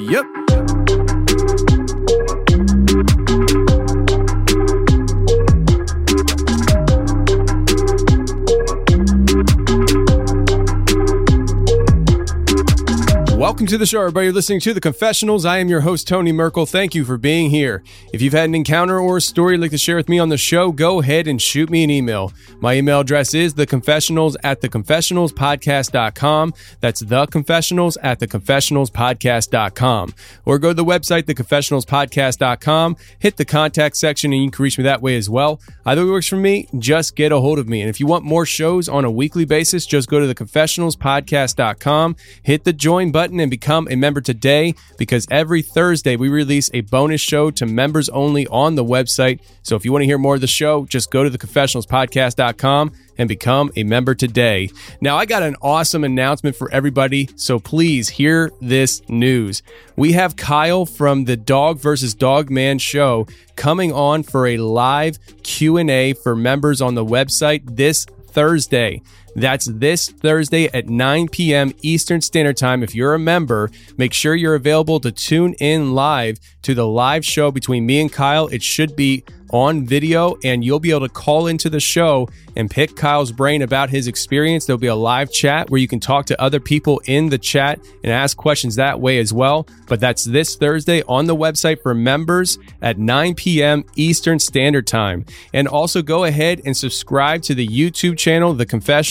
Yep. Welcome to the show, everybody. You're listening to The Confessionals. I am your host, Tony Merkel. Thank you for being here. If you've had an encounter or a story you'd like to share with me on the show, go ahead and shoot me an email. My email address is theconfessionals at theconfessionalspodcast.com. That's theconfessionals at theconfessionalspodcast.com. Or go to the website, theconfessionalspodcast.com, hit the contact section, and you can reach me that way as well. Either way works for me, just get a hold of me. And if you want more shows on a weekly basis, just go to theconfessionalspodcast.com, hit the join button, and become a member today because every Thursday we release a bonus show to members only on the website. So if you want to hear more of the show, just go to theconfessionalspodcast.com and become a member today. Now, I got an awesome announcement for everybody, so please hear this news. We have Kyle from the Dog versus Dog Man show coming on for a live Q&A for members on the website this Thursday. That's this Thursday at 9 p.m. Eastern Standard Time. If you're a member, make sure you're available to tune in live to the live show between me and Kyle. It should be on video, and you'll be able to call into the show and pick Kyle's brain about his experience. There'll be a live chat where you can talk to other people in the chat and ask questions that way as well. But that's this Thursday on the website for members at 9 p.m. Eastern Standard Time. And also go ahead and subscribe to the YouTube channel, The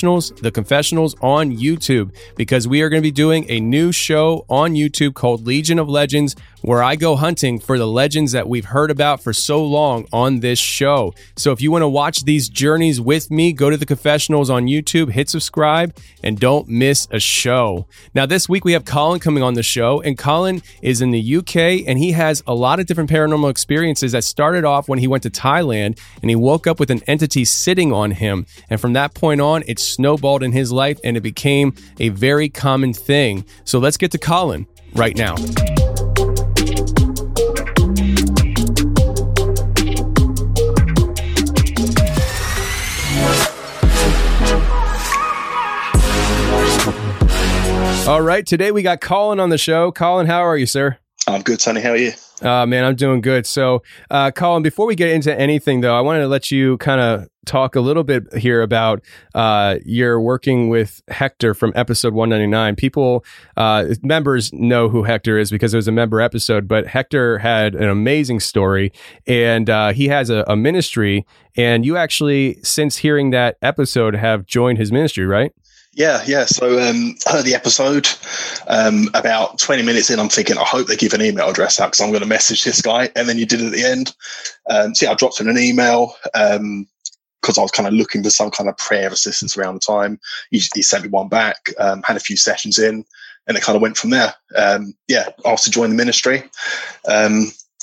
Confessionals, The Confessionals on YouTube, because we are going to be doing a new show on YouTube called Legion of Legends, where I go hunting for the legends that we've heard about for so long on this show. So if you want to watch these journeys with me, go to the confessionals on YouTube, hit subscribe, and don't miss a show. Now, this week we have Colin coming on the show, and Colin is in the UK and he has a lot of different paranormal experiences that started off when he went to Thailand and he woke up with an entity sitting on him. And from that point on, it snowballed in his life and it became a very common thing. So let's get to Colin right now. All right, today we got Colin on the show. Colin, how are you, sir? I'm good, Tony. How are you? Uh, man, I'm doing good. So, uh, Colin, before we get into anything, though, I wanted to let you kind of talk a little bit here about uh, your working with Hector from episode 199. People, uh, members know who Hector is because it was a member episode, but Hector had an amazing story and uh, he has a, a ministry. And you actually, since hearing that episode, have joined his ministry, right? Yeah, yeah. So um, I heard the episode um, about 20 minutes in. I'm thinking, I hope they give an email address out because I'm going to message this guy. And then you did it at the end. Um, so yeah, I dropped him an email um because um, I was kind of looking for some kind of prayer assistance around the time. He, he sent me one back, um, had a few sessions in, and it kind of went from there. Um, yeah, asked to join the ministry.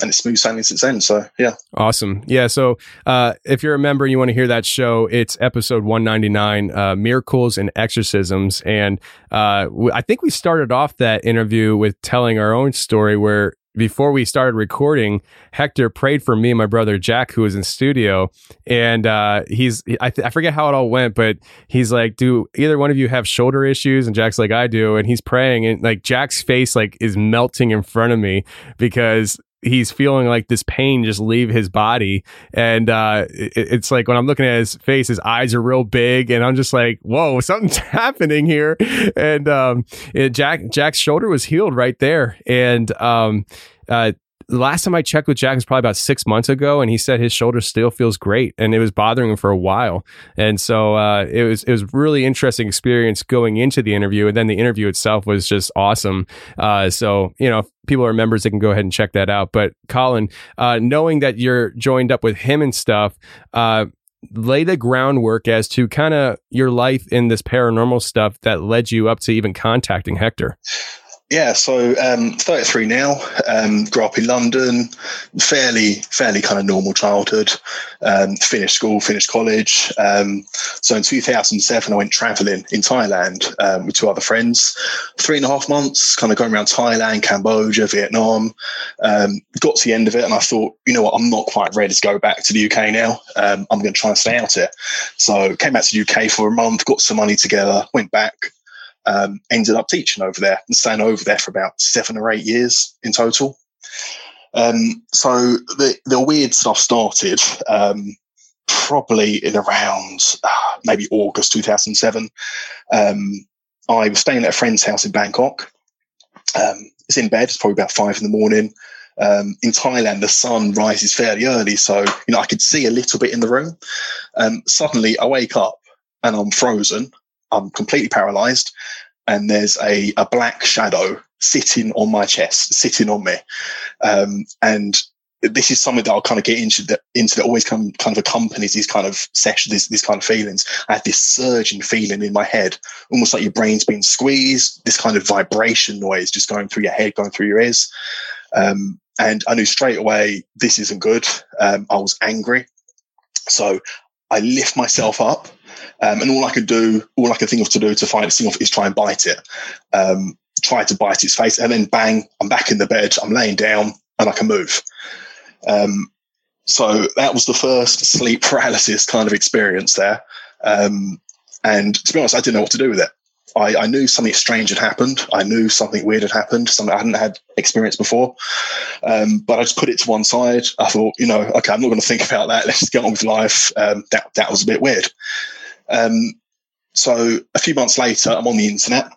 And it's smooth sailing since then. So yeah, awesome. Yeah. So uh, if you're a member and you want to hear that show, it's episode 199, uh, miracles and exorcisms, and uh, w- I think we started off that interview with telling our own story where. Before we started recording, Hector prayed for me and my brother Jack, who was in studio, and uh, he's I, th- I forget how it all went, but he's like, "Do either one of you have shoulder issues?" And Jack's like, "I do," and he's praying, and like Jack's face like is melting in front of me because he's feeling like this pain just leave his body. And uh it, it's like when i'm looking at his face his eyes are real big and i'm just like whoa something's happening here. And um it, jack jack's shoulder was healed right there. And um uh the last time I checked with Jack was probably about six months ago, and he said his shoulder still feels great, and it was bothering him for a while. And so uh, it was it was really interesting experience going into the interview, and then the interview itself was just awesome. Uh, so you know, if people are members, they can go ahead and check that out. But Colin, uh, knowing that you're joined up with him and stuff, uh, lay the groundwork as to kind of your life in this paranormal stuff that led you up to even contacting Hector. Yeah, so um, 33 now. Um, grew up in London, fairly fairly kind of normal childhood. Um, finished school, finished college. Um, so in 2007, I went traveling in Thailand um, with two other friends. Three and a half months, kind of going around Thailand, Cambodia, Vietnam. Um, got to the end of it, and I thought, you know what, I'm not quite ready to go back to the UK now. I'm going to try and stay out here. So came back to the UK for a month, got some money together, went back um, ended up teaching over there and staying over there for about seven or eight years in total. Um, so the the weird stuff started um, probably in around uh, maybe August 2007. Um, I was staying at a friend's house in Bangkok. Um, it's in bed. It's probably about five in the morning. Um, in Thailand, the sun rises fairly early, so you know I could see a little bit in the room. Um, suddenly, I wake up and I'm frozen I'm completely paralyzed, and there's a, a black shadow sitting on my chest, sitting on me. Um, and this is something that I'll kind of get into that into that always come kind of accompanies these kind of sessions, these, these kind of feelings. I had this surging feeling in my head, almost like your brain's being squeezed, this kind of vibration noise just going through your head, going through your ears. Um, and I knew straight away this isn't good. Um, I was angry. So I lift myself up um, and all I could do, all I could think of to do to fight this thing off is try and bite it. Um, try to bite its face, and then bang, I'm back in the bed. I'm laying down, and I can move. Um, so that was the first sleep paralysis kind of experience there. Um, and to be honest, I didn't know what to do with it. I, I, knew something strange had happened. I knew something weird had happened, something I hadn't had experience before. Um, but I just put it to one side. I thought, you know, okay, I'm not going to think about that. Let's just get on with life. Um, that that was a bit weird. Um, so a few months later, I'm on the internet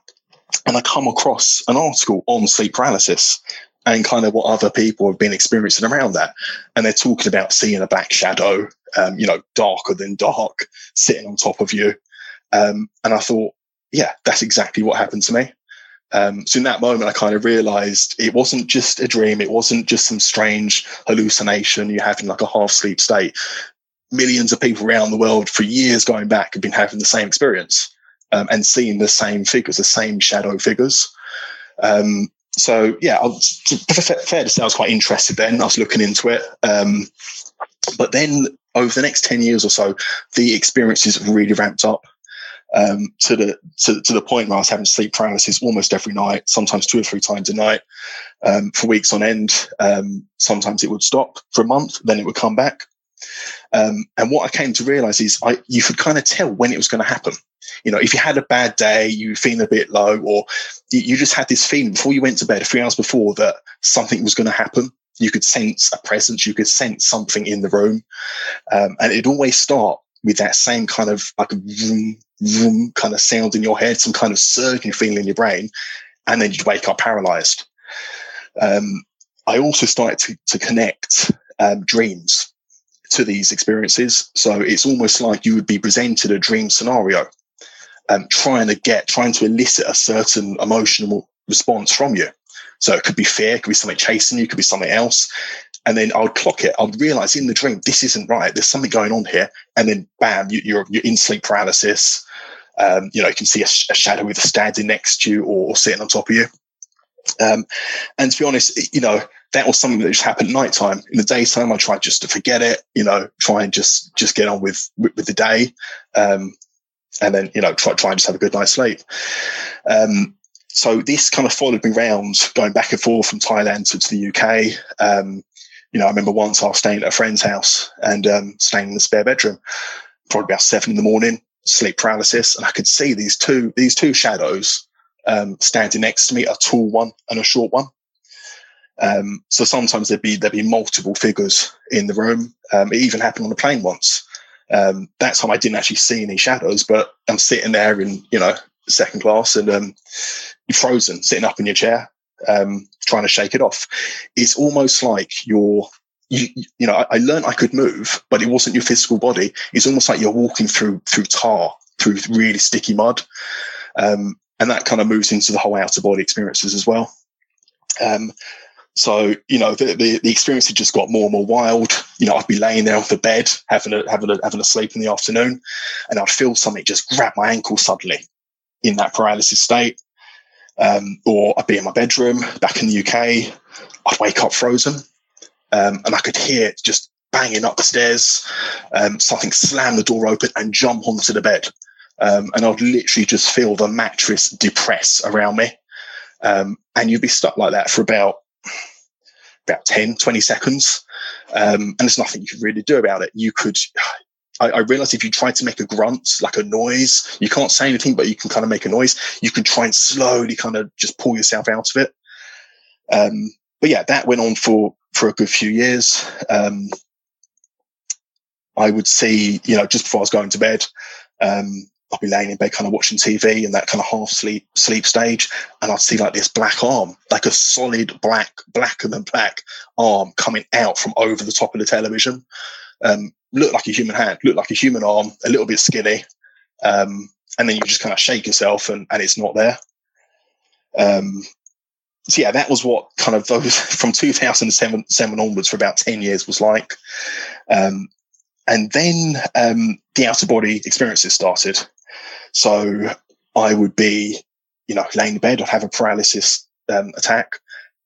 and I come across an article on sleep paralysis and kind of what other people have been experiencing around that. And they're talking about seeing a black shadow, um, you know, darker than dark, sitting on top of you. Um, and I thought, yeah, that's exactly what happened to me. Um, so in that moment, I kind of realized it wasn't just a dream. It wasn't just some strange hallucination you have in like a half sleep state millions of people around the world for years going back have been having the same experience um, and seeing the same figures, the same shadow figures. Um, so yeah, I was, fair to say I was quite interested then. I was looking into it. Um, but then over the next 10 years or so, the experiences really ramped up. Um, to the to, to the point where I was having sleep paralysis almost every night, sometimes two or three times a night, um, for weeks on end. Um, sometimes it would stop for a month, then it would come back. Um, and what I came to realize is I, you could kind of tell when it was going to happen. You know, if you had a bad day, you feeling a bit low, or you, you just had this feeling before you went to bed, a few hours before, that something was going to happen. You could sense a presence, you could sense something in the room. Um, and it'd always start with that same kind of like vroom, vroom kind of sound in your head, some kind of surging feeling in your brain. And then you'd wake up paralyzed. Um, I also started to, to connect um, dreams to these experiences. So it's almost like you would be presented a dream scenario, um, trying to get, trying to elicit a certain emotional response from you. So it could be fear, it could be something chasing you, it could be something else. And then I would clock it. I'd realize in the dream, this isn't right. There's something going on here. And then bam, you, are you're in sleep paralysis. Um, you know, you can see a, sh- a shadow either standing next to you or, or sitting on top of you. Um, and to be honest, you know, that was something that just happened at night time. In the daytime, I tried just to forget it, you know, try and just, just get on with, with, with the day. Um, and then, you know, try, try and just have a good night's sleep. Um, so this kind of followed me around going back and forth from Thailand to, to the UK. Um, you know, I remember once I was staying at a friend's house and um, staying in the spare bedroom, probably about seven in the morning, sleep paralysis, and I could see these two these two shadows um, standing next to me, a tall one and a short one. Um, so sometimes there'd be there'd be multiple figures in the room. Um, it even happened on the plane once. Um, that time I didn't actually see any shadows, but I'm sitting there in you know second class and um, you're frozen, sitting up in your chair, um, trying to shake it off. It's almost like you're you, you know, I, I learned I could move, but it wasn't your physical body. It's almost like you're walking through through tar, through really sticky mud, um, and that kind of moves into the whole outer body experiences as well. Um, so you know, the, the, the experience had just got more and more wild. You know, I'd be laying there on the bed, having a having a having a sleep in the afternoon, and I'd feel something just grab my ankle suddenly in that paralysis state. Um, or I'd be in my bedroom back in the UK. I'd wake up frozen, um, and I could hear it just banging up the stairs. Um, something slam the door open and jump onto the bed. Um, and I'd literally just feel the mattress depress around me. Um, and you'd be stuck like that for about, about 10, 20 seconds. Um, and there's nothing you could really do about it. You could, I, I realized if you try to make a grunt, like a noise, you can't say anything, but you can kind of make a noise. You can try and slowly kind of just pull yourself out of it. Um, but yeah, that went on for for a good few years. Um, I would see, you know, just before I was going to bed, um, I'd be laying in bed, kind of watching TV in that kind of half sleep sleep stage, and I'd see like this black arm, like a solid black, blacker than black arm coming out from over the top of the television. Um, looked like a human hand, looked like a human arm, a little bit skinny, um, and then you just kind of shake yourself, and, and it's not there. Um, so yeah, that was what kind of those from 2007 seven onwards for about 10 years was like. Um, and then um, the outer body experiences started. So I would be, you know, laying in bed, I'd have a paralysis um, attack.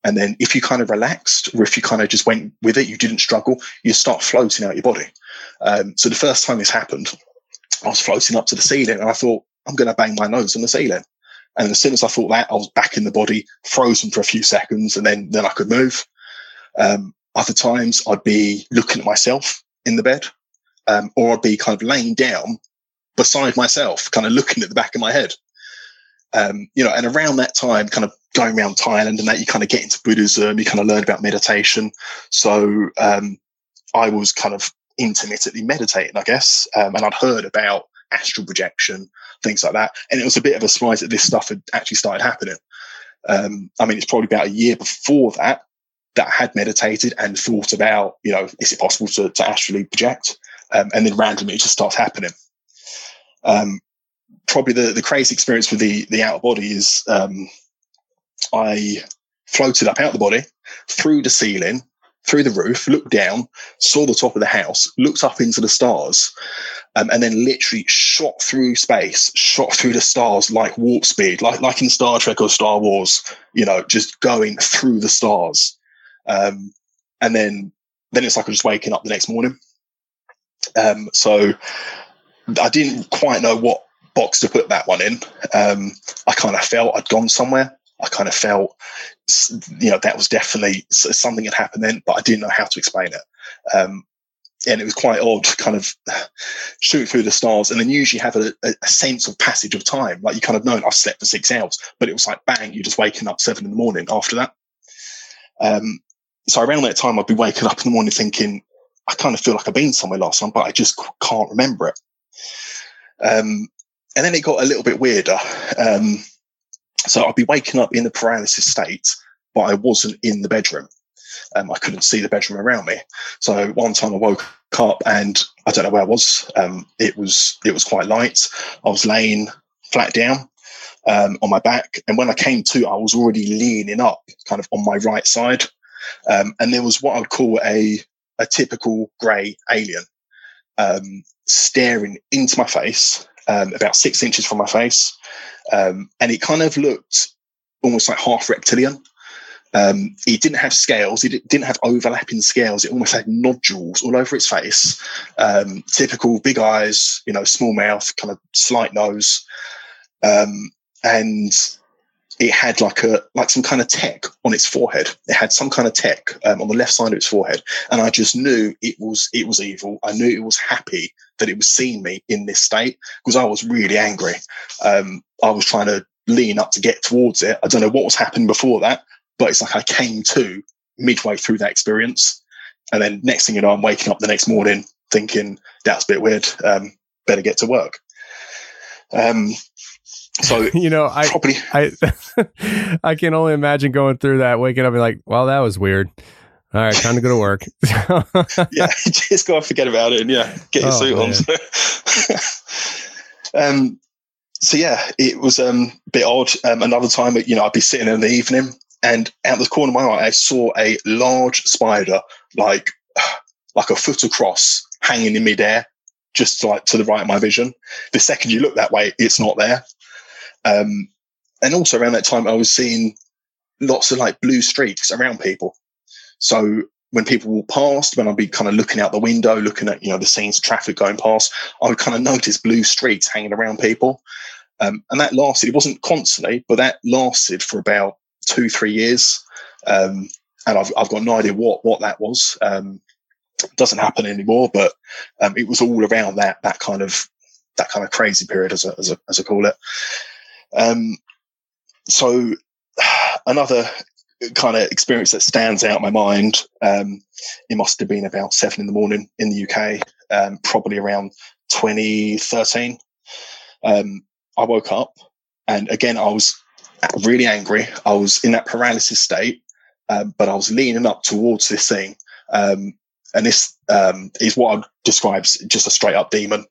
And then if you kind of relaxed or if you kind of just went with it, you didn't struggle, you start floating out your body. Um, so the first time this happened, I was floating up to the ceiling and I thought, I'm going to bang my nose on the ceiling. And as soon as I thought that, I was back in the body, frozen for a few seconds, and then then I could move. Um, other times, I'd be looking at myself in the bed, um, or I'd be kind of laying down beside myself, kind of looking at the back of my head. Um, you know, and around that time, kind of going around Thailand and that, you kind of get into Buddhism, you kind of learn about meditation. So um, I was kind of intermittently meditating, I guess, um, and I'd heard about astral projection, things like that. And it was a bit of a surprise that this stuff had actually started happening. Um, I mean, it's probably about a year before that that I had meditated and thought about, you know, is it possible to, to astrally project? Um, and then randomly it just starts happening. Um, probably the, the crazy experience with the, the outer body is um, I floated up out the body through the ceiling through the roof, looked down, saw the top of the house, looked up into the stars, um, and then literally shot through space, shot through the stars like warp speed, like like in Star Trek or Star Wars. You know, just going through the stars, um, and then then it's like I'm just waking up the next morning. Um, so I didn't quite know what box to put that one in. Um, I kind of felt I'd gone somewhere. I kind of felt, you know, that was definitely something had happened then, but I didn't know how to explain it. Um, and it was quite odd, kind of shoot through the stars, and then usually have a, a, sense of passage of time. Like you kind of know I've slept for six hours, but it was like bang, you're just waking up seven in the morning after that. Um, so around that time, I'd be waking up in the morning thinking, I kind of feel like I've been somewhere last time, but I just can't remember it. Um, and then it got a little bit weirder. Um, so I'd be waking up in the paralysis state, but I wasn't in the bedroom. Um, I couldn't see the bedroom around me. So one time I woke up and I don't know where I was. Um, it was it was quite light. I was laying flat down um, on my back, and when I came to, I was already leaning up, kind of on my right side. Um, and there was what I'd call a a typical grey alien um, staring into my face, um, about six inches from my face. Um, and it kind of looked almost like half reptilian. Um, he didn't have scales. It didn't have overlapping scales. It almost had nodules all over its face. Um, typical big eyes, you know, small mouth, kind of slight nose, um, and it had like a like some kind of tech on its forehead. It had some kind of tech um, on the left side of its forehead, and I just knew it was it was evil. I knew it was happy that it was seeing me in this state because I was really angry. Um, I was trying to lean up to get towards it. I don't know what was happening before that, but it's like I came to midway through that experience. And then next thing you know, I'm waking up the next morning thinking that's a bit weird. Um, better get to work. Um, so you know, I probably I I can only imagine going through that, waking up and like, well, that was weird. All right, time to go to work. yeah, just go and forget about it and yeah, get your oh, suit on. um, so yeah, it was um, a bit odd. Um, another time, you know, I'd be sitting in the evening and out the corner of my eye, I saw a large spider, like like a foot across, hanging in midair, just like to the right of my vision. The second you look that way, it's not there. Um, and also around that time, I was seeing lots of like blue streaks around people. So when people walk past, when I'd be kind of looking out the window, looking at you know the scenes of traffic going past, I would kind of notice blue streaks hanging around people. Um, and that lasted. It wasn't constantly, but that lasted for about two, three years. Um, and I've, I've got no idea what, what that was. Um, doesn't happen anymore, but um, it was all around that, that kind of, that kind of crazy period as a, as a, as I call it. Um, so another kind of experience that stands out in my mind, um, it must have been about seven in the morning in the UK, um, probably around 2013. Um, I woke up and again, I was really angry. I was in that paralysis state, um, but I was leaning up towards this thing. Um, and this um, is what I describe as just a straight up demon.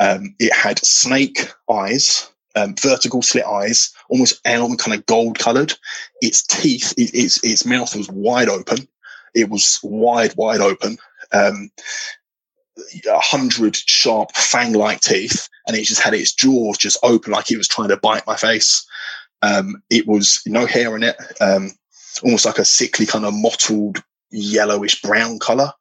It had snake eyes, um, vertical slit eyes, almost almond kind of gold colored. Its teeth, it, its its mouth was wide open. It was wide, wide open. Um, a hundred sharp fang-like teeth, and it just had its jaws just open like it was trying to bite my face. Um, it was no hair in it, um, almost like a sickly kind of mottled yellowish brown color.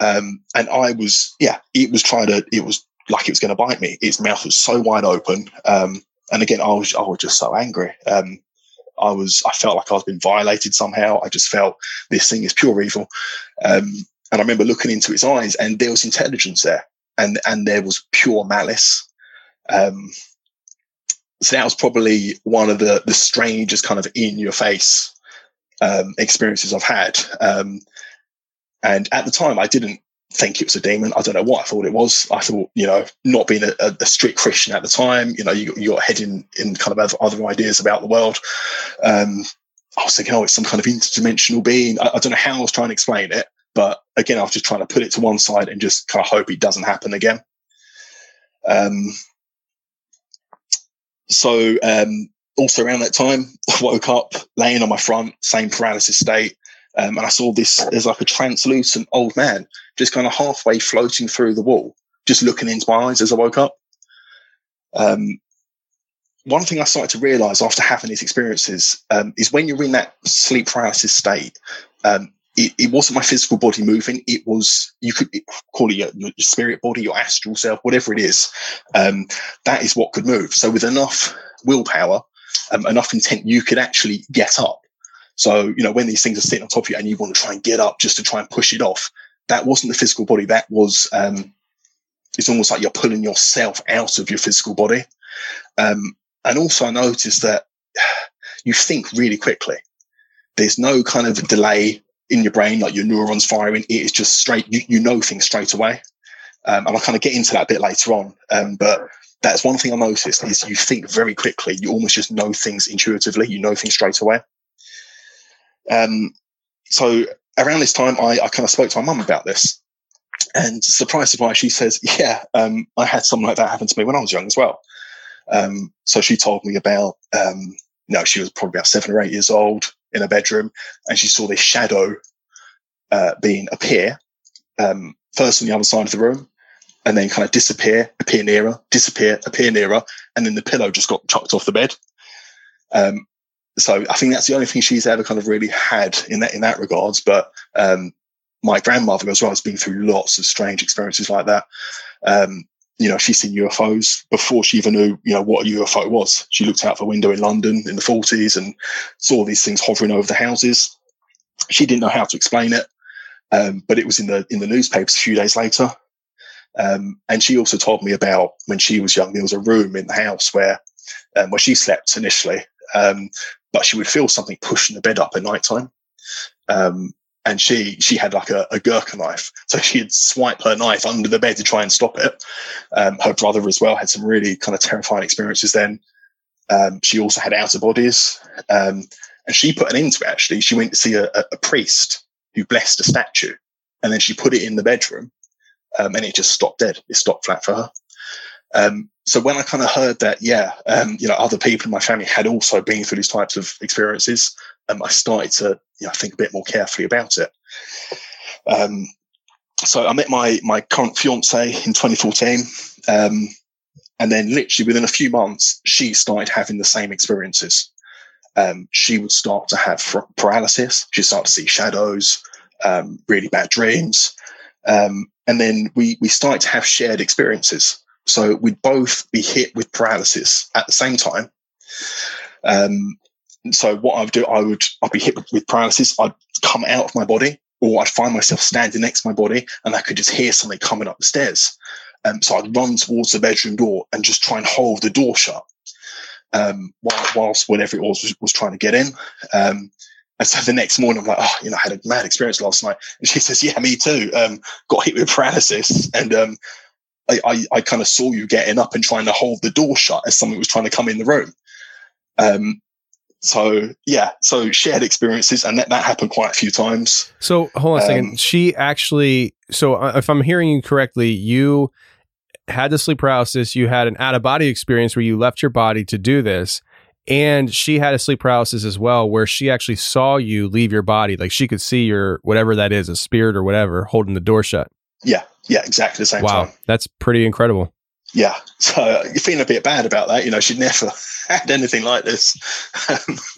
Um, and I was, yeah, it was trying to, it was like it was going to bite me. Its mouth was so wide open. Um, and again, I was, I was just so angry. Um, I was, I felt like I was being violated somehow. I just felt this thing is pure evil. Um, and I remember looking into its eyes and there was intelligence there and, and there was pure malice. Um, so that was probably one of the the strangest kind of in your face um, experiences I've had. Um, and at the time, I didn't think it was a demon. I don't know what I thought it was. I thought, you know, not being a, a strict Christian at the time, you know, you, you got head in, in kind of other, ideas about the world. Um, I was thinking, oh, it's some kind of interdimensional being. I, I, don't know how I was trying to explain it, but again, I was just trying to put it to one side and just kind of hope it doesn't happen again. Um, so um, also around that time, I woke up laying on my front, same paralysis state. Um, and I saw this as like a translucent old man just kind of halfway floating through the wall, just looking into my eyes as I woke up. Um, one thing I started to realize after having these experiences um, is when you're in that sleep paralysis state, um, it, it, wasn't my physical body moving. It was, you could call it your, your spirit body, your astral self, whatever it is. Um, that is what could move. So with enough willpower, um, enough intent, you could actually get up. So, you know, when these things are sitting on top of you and you want to try and get up just to try and push it off, that wasn't the physical body. That was, um, it's almost like you're pulling yourself out of your physical body. Um, and also I noticed that you think really quickly. There's no kind of delay in your brain, like your neurons firing. It is just straight. You, you know things straight away. Um, and I'll kind of get into that a bit later on. Um, but that's one thing I noticed is you think very quickly. You almost just know things intuitively. You know things straight away. Um, so around this time, I, I kind of spoke to my mum about this. And surprise, surprise, she says, yeah, um, I had something like that happen to me when I was young as well. Um, so she told me about, um, no, she was probably about seven or eight years old in a bedroom, and she saw this shadow uh, being appear um, first on the other side of the room, and then kind of disappear, appear nearer, disappear, appear nearer, and then the pillow just got chucked off the bed. Um, so I think that's the only thing she's ever kind of really had in that in that regards. But um, my grandmother as well has been through lots of strange experiences like that. Um, you know, she's seen UFOs before she even knew, you know, what a UFO was. She looked out of the window in London in the 40s and saw these things hovering over the houses. She didn't know how to explain it, um, but it was in the in the newspapers a few days later. Um, and she also told me about when she was young, there was a room in the house where um, where she slept initially, um, but she would feel something pushing the bed up at night time. Um, and she she had like a, a Gurkha knife, so she'd swipe her knife under the bed to try and stop it. Um, her brother as well had some really kind of terrifying experiences. Then um, she also had outer bodies, um, and she put an end to it. Actually, she went to see a, a, priest who blessed a statue, and then she put it in the bedroom, um, and it just stopped dead. It stopped flat for her. So when I kind of heard that, yeah, um, you know, other people in my family had also been through these types of experiences, um, I started to you know, think a bit more carefully about it. Um, so I met my my current fiance in 2014, um, and then literally within a few months, she started having the same experiences. Um, she would start to have paralysis. She'd start to see shadows, um, really bad dreams, um, and then we we started to have shared experiences. So we'd both be hit with paralysis at the same time. Um, so what I'd do, I would I'd be hit with paralysis. I'd come out of my body, or I'd find myself standing next to my body, and I could just hear something coming up the stairs. Um, so I'd run towards the bedroom door and just try and hold the door shut, um, whilst whatever it was, was, was trying to get in. Um, and so the next morning, I'm like, oh, you know, I had a mad experience last night. And she says, yeah, me too. Um, got hit with paralysis, and um, I, I, I kind of saw you getting up and trying to hold the door shut as someone was trying to come in the room. Um, so yeah, so shared experiences, and that, that happened quite a few times. So hold on a second. Um, she actually, so uh, if I'm hearing you correctly, you had the sleep paralysis. You had an out of body experience where you left your body to do this, and she had a sleep paralysis as well, where she actually saw you leave your body, like she could see your whatever that is, a spirit or whatever, holding the door shut. Yeah, yeah, exactly the same wow, time. that's pretty incredible. Yeah, so you're feeling a bit bad about that. You know, she'd never had anything like this.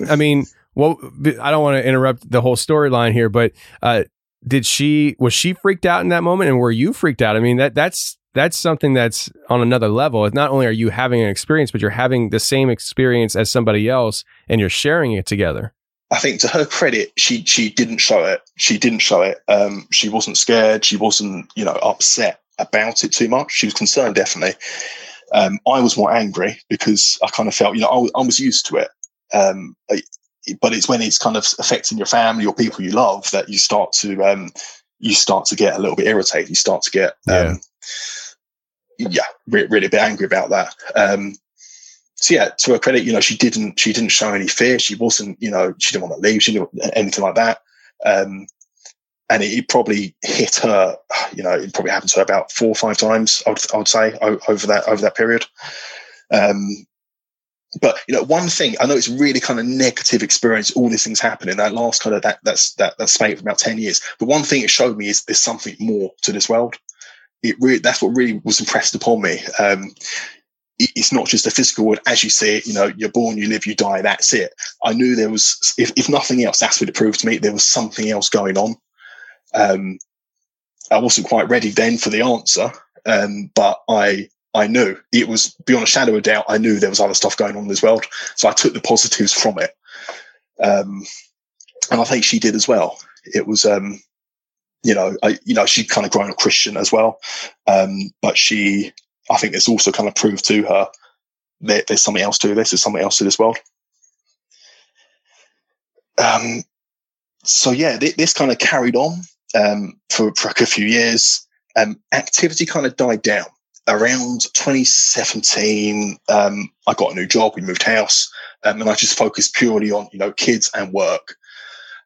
I mean, well, I don't want to interrupt the whole storyline here, but uh, did she was she freaked out in that moment, and were you freaked out? I mean, that that's that's something that's on another level. It's not only are you having an experience, but you're having the same experience as somebody else, and you're sharing it together. I think to her credit, she she didn't show it. She didn't show it. Um, she wasn't scared. She wasn't, you know, upset about it too much. She was concerned, definitely. Um, I was more angry because I kind of felt, you know, I, I was used to it. Um, but it's when it's kind of affecting your family or people you love that you start to um, you start to get a little bit irritated. You start to get um, yeah, yeah re- really a bit angry about that. So yeah, to her credit, you know, she didn't she didn't show any fear. She wasn't, you know, she didn't want to leave. She didn't anything like that. Um, and it, it, probably hit her. You know, it probably happened to her about four or five times. I would, I would say over that over that period. Um, but you know, one thing I know it's really kind of negative experience. All these things happening that last kind of that that's that that space for about ten years. But one thing it showed me is there's something more to this world. It really that's what really was impressed upon me. Um, it's not just a physical world as you see it. You know, you're born, you live, you die. That's it. I knew there was, if, if nothing else, that's what it proved to me. There was something else going on. Um, I wasn't quite ready then for the answer, um, but I I knew it was beyond a shadow of doubt. I knew there was other stuff going on in this world, so I took the positives from it, um, and I think she did as well. It was, um, you know, I, you know, she'd kind of grown up Christian as well, um, but she, I think, it's also kind of proved to her that there's something else to this. There's something else to this world. Um, so yeah, th- this kind of carried on um, for, for a few years. Um, activity kind of died down around 2017. Um, I got a new job. We moved house, um, and I just focused purely on you know kids and work.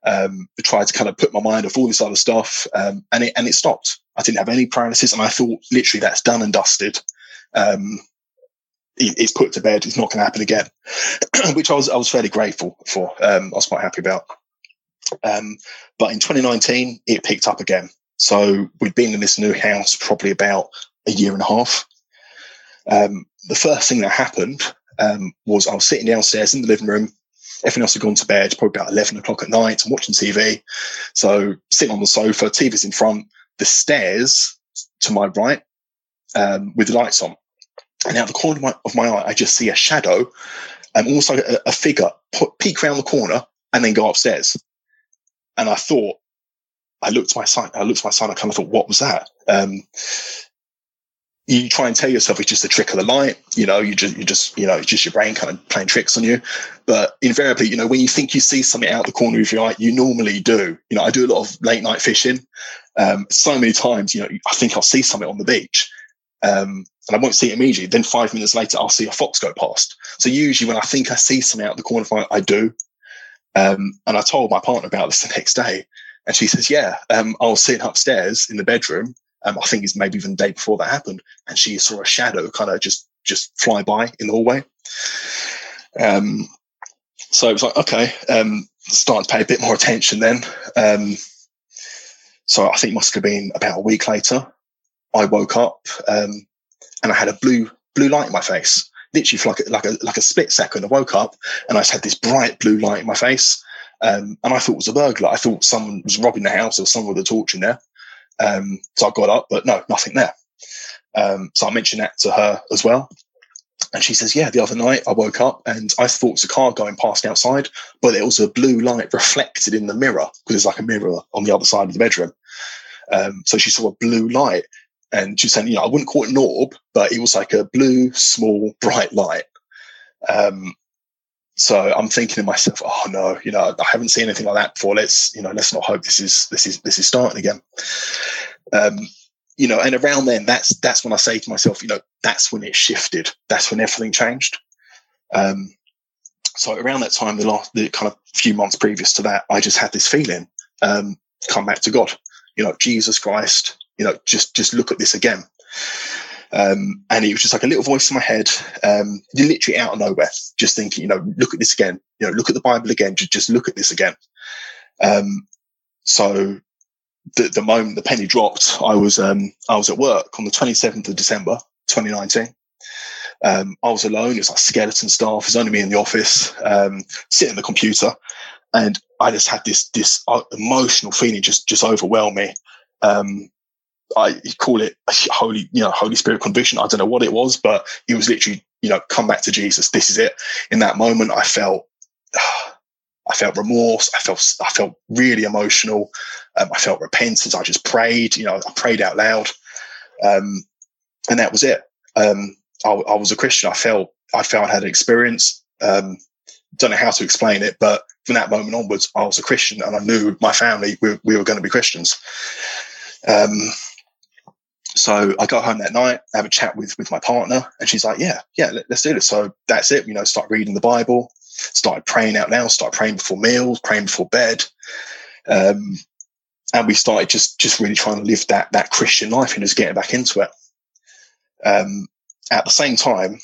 Um, I tried to kind of put my mind off all this other stuff, um, and it and it stopped. I didn't have any paralysis, and I thought literally that's done and dusted. Um, it, it's put to bed. It's not going to happen again, which I was I was fairly grateful for. Um, I was quite happy about. Um, but in 2019, it picked up again. So we'd been in this new house probably about a year and a half. Um, the first thing that happened um, was I was sitting downstairs in the living room, Everyone else had gone to bed, probably about 11 o'clock at night. I'm watching TV. So sitting on the sofa, TV's in front, the stairs to my right um, with the lights on. And out the corner of my, of my eye, I just see a shadow and also a, a figure peek around the corner and then go upstairs. And I thought, I looked to my son, I looked to my son, I kind of thought, what was that? Um, you try and tell yourself it's just a trick of the light. You know, you just, you just, you know, it's just your brain kind of playing tricks on you. But invariably, you know, when you think you see something out the corner of your eye, you normally do. You know, I do a lot of late night fishing. Um, so many times, you know, I think I'll see something on the beach. Um, and I won't see it immediately. Then five minutes later, I'll see a fox go past. So usually when I think I see something out the corner of my eye, I do. Um, and I told my partner about this the next day. And she says, yeah, um, I was sitting upstairs in the bedroom um, I think it's maybe even the day before that happened, and she saw a shadow kind of just just fly by in the hallway. Um, so it was like, okay, um, starting to pay a bit more attention then. Um, so I think it must have been about a week later. I woke up um, and I had a blue blue light in my face, literally for like a, like a like a split second. I woke up and I just had this bright blue light in my face, um, and I thought it was a burglar. I thought someone was robbing the house or someone with a torch in there. Um, so I got up, but no, nothing there. Um, so I mentioned that to her as well. And she says, Yeah, the other night I woke up and I thought it was a car going past outside, but it was a blue light reflected in the mirror because there's like a mirror on the other side of the bedroom. Um, so she saw a blue light and she was saying, You know, I wouldn't call it an orb, but it was like a blue, small, bright light. Um, so I'm thinking to myself, oh no, you know, I haven't seen anything like that before. Let's, you know, let's not hope this is this is this is starting again. Um, you know, and around then, that's that's when I say to myself, you know, that's when it shifted. That's when everything changed. Um, so around that time, the last the kind of few months previous to that, I just had this feeling, um, come back to God. You know, Jesus Christ. You know, just just look at this again. Um, and it was just like a little voice in my head, um, literally out of nowhere, just thinking, you know, look at this again, you know, look at the Bible again, just, just look at this again. Um, so the, the moment the penny dropped, I was, um, I was at work on the 27th of December, 2019. Um, I was alone. It was like skeleton staff. It was only me in the office, um, sitting at the computer. And I just had this, this uh, emotional feeling just, just overwhelm me. Um, I call it holy, you know, Holy Spirit conviction. I don't know what it was, but it was literally, you know, come back to Jesus. This is it. In that moment, I felt, I felt remorse. I felt, I felt really emotional. Um, I felt repentance. I just prayed. You know, I prayed out loud, um, and that was it. Um, I, I, was a Christian. I felt, I felt I had an experience. Um, don't know how to explain it, but from that moment onwards, I was a Christian, and I knew my family we, we were going to be Christians. Um, so I go home that night, have a chat with with my partner, and she's like, "Yeah, yeah, let, us do this." So that's it. You know, start reading the Bible, started praying out loud, start praying before meals, praying before bed, um, and we started just just really trying to live that that Christian life and just getting back into it. Um, at the same time,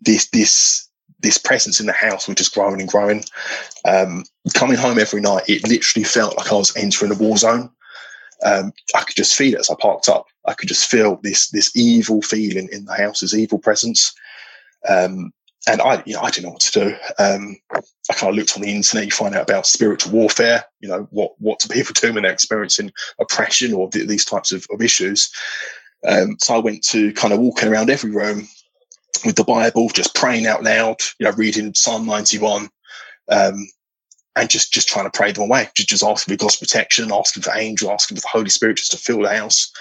this this this presence in the house was just growing and growing. Um, coming home every night, it literally felt like I was entering a war zone um, I could just feel it as I parked up. I could just feel this this evil feeling in the house, this evil presence. Um, and I, you know, I didn't know what to do. Um, I kind of looked on the internet. You find out about spiritual warfare. You know what what do people do when they're experiencing oppression or th- these types of, of issues. Um, so I went to kind of walking around every room with the Bible, just praying out loud. You know, reading Psalm ninety one. Um, and just just trying to pray them away, just, just asking for God's protection, asking for angels, asking for the Holy Spirit just to fill the house,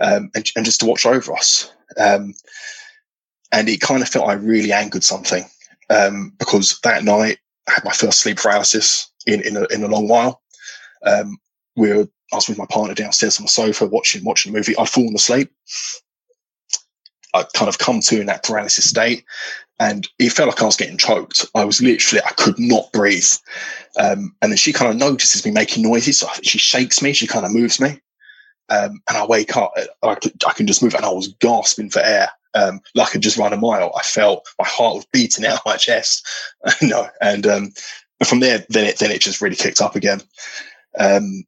um, and, and just to watch over us. Um, and it kind of felt I really angered something um, because that night I had my first sleep paralysis in in a, in a long while. Um, we were, I was with my partner downstairs on the sofa watching watching a movie. I'd fallen asleep. I'd kind of come to in that paralysis state, and it felt like I was getting choked. I was literally, I could not breathe. Um, and then she kind of notices me making noises. So she shakes me, she kind of moves me. Um, and I wake up, I, could, I can just move, and I was gasping for air. Um, like I could just run a mile. I felt my heart was beating out my chest. no, and um, from there, then it then it just really kicked up again. Um,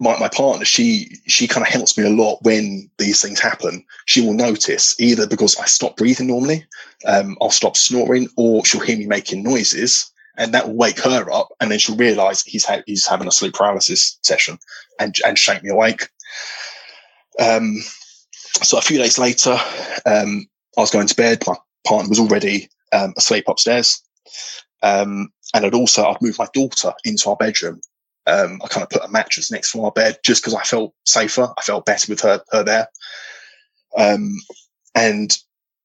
my, my partner, she she kind of helps me a lot when these things happen. She will notice either because I stop breathing normally, um, I'll stop snoring, or she'll hear me making noises, and that will wake her up, and then she'll realise he's ha- he's having a sleep paralysis session, and and shake me awake. Um, so a few days later, um, I was going to bed. My partner was already um, asleep upstairs, um, and I'd also I'd moved my daughter into our bedroom. Um, I kind of put a mattress next to our bed just because I felt safer. I felt better with her her there. Um, and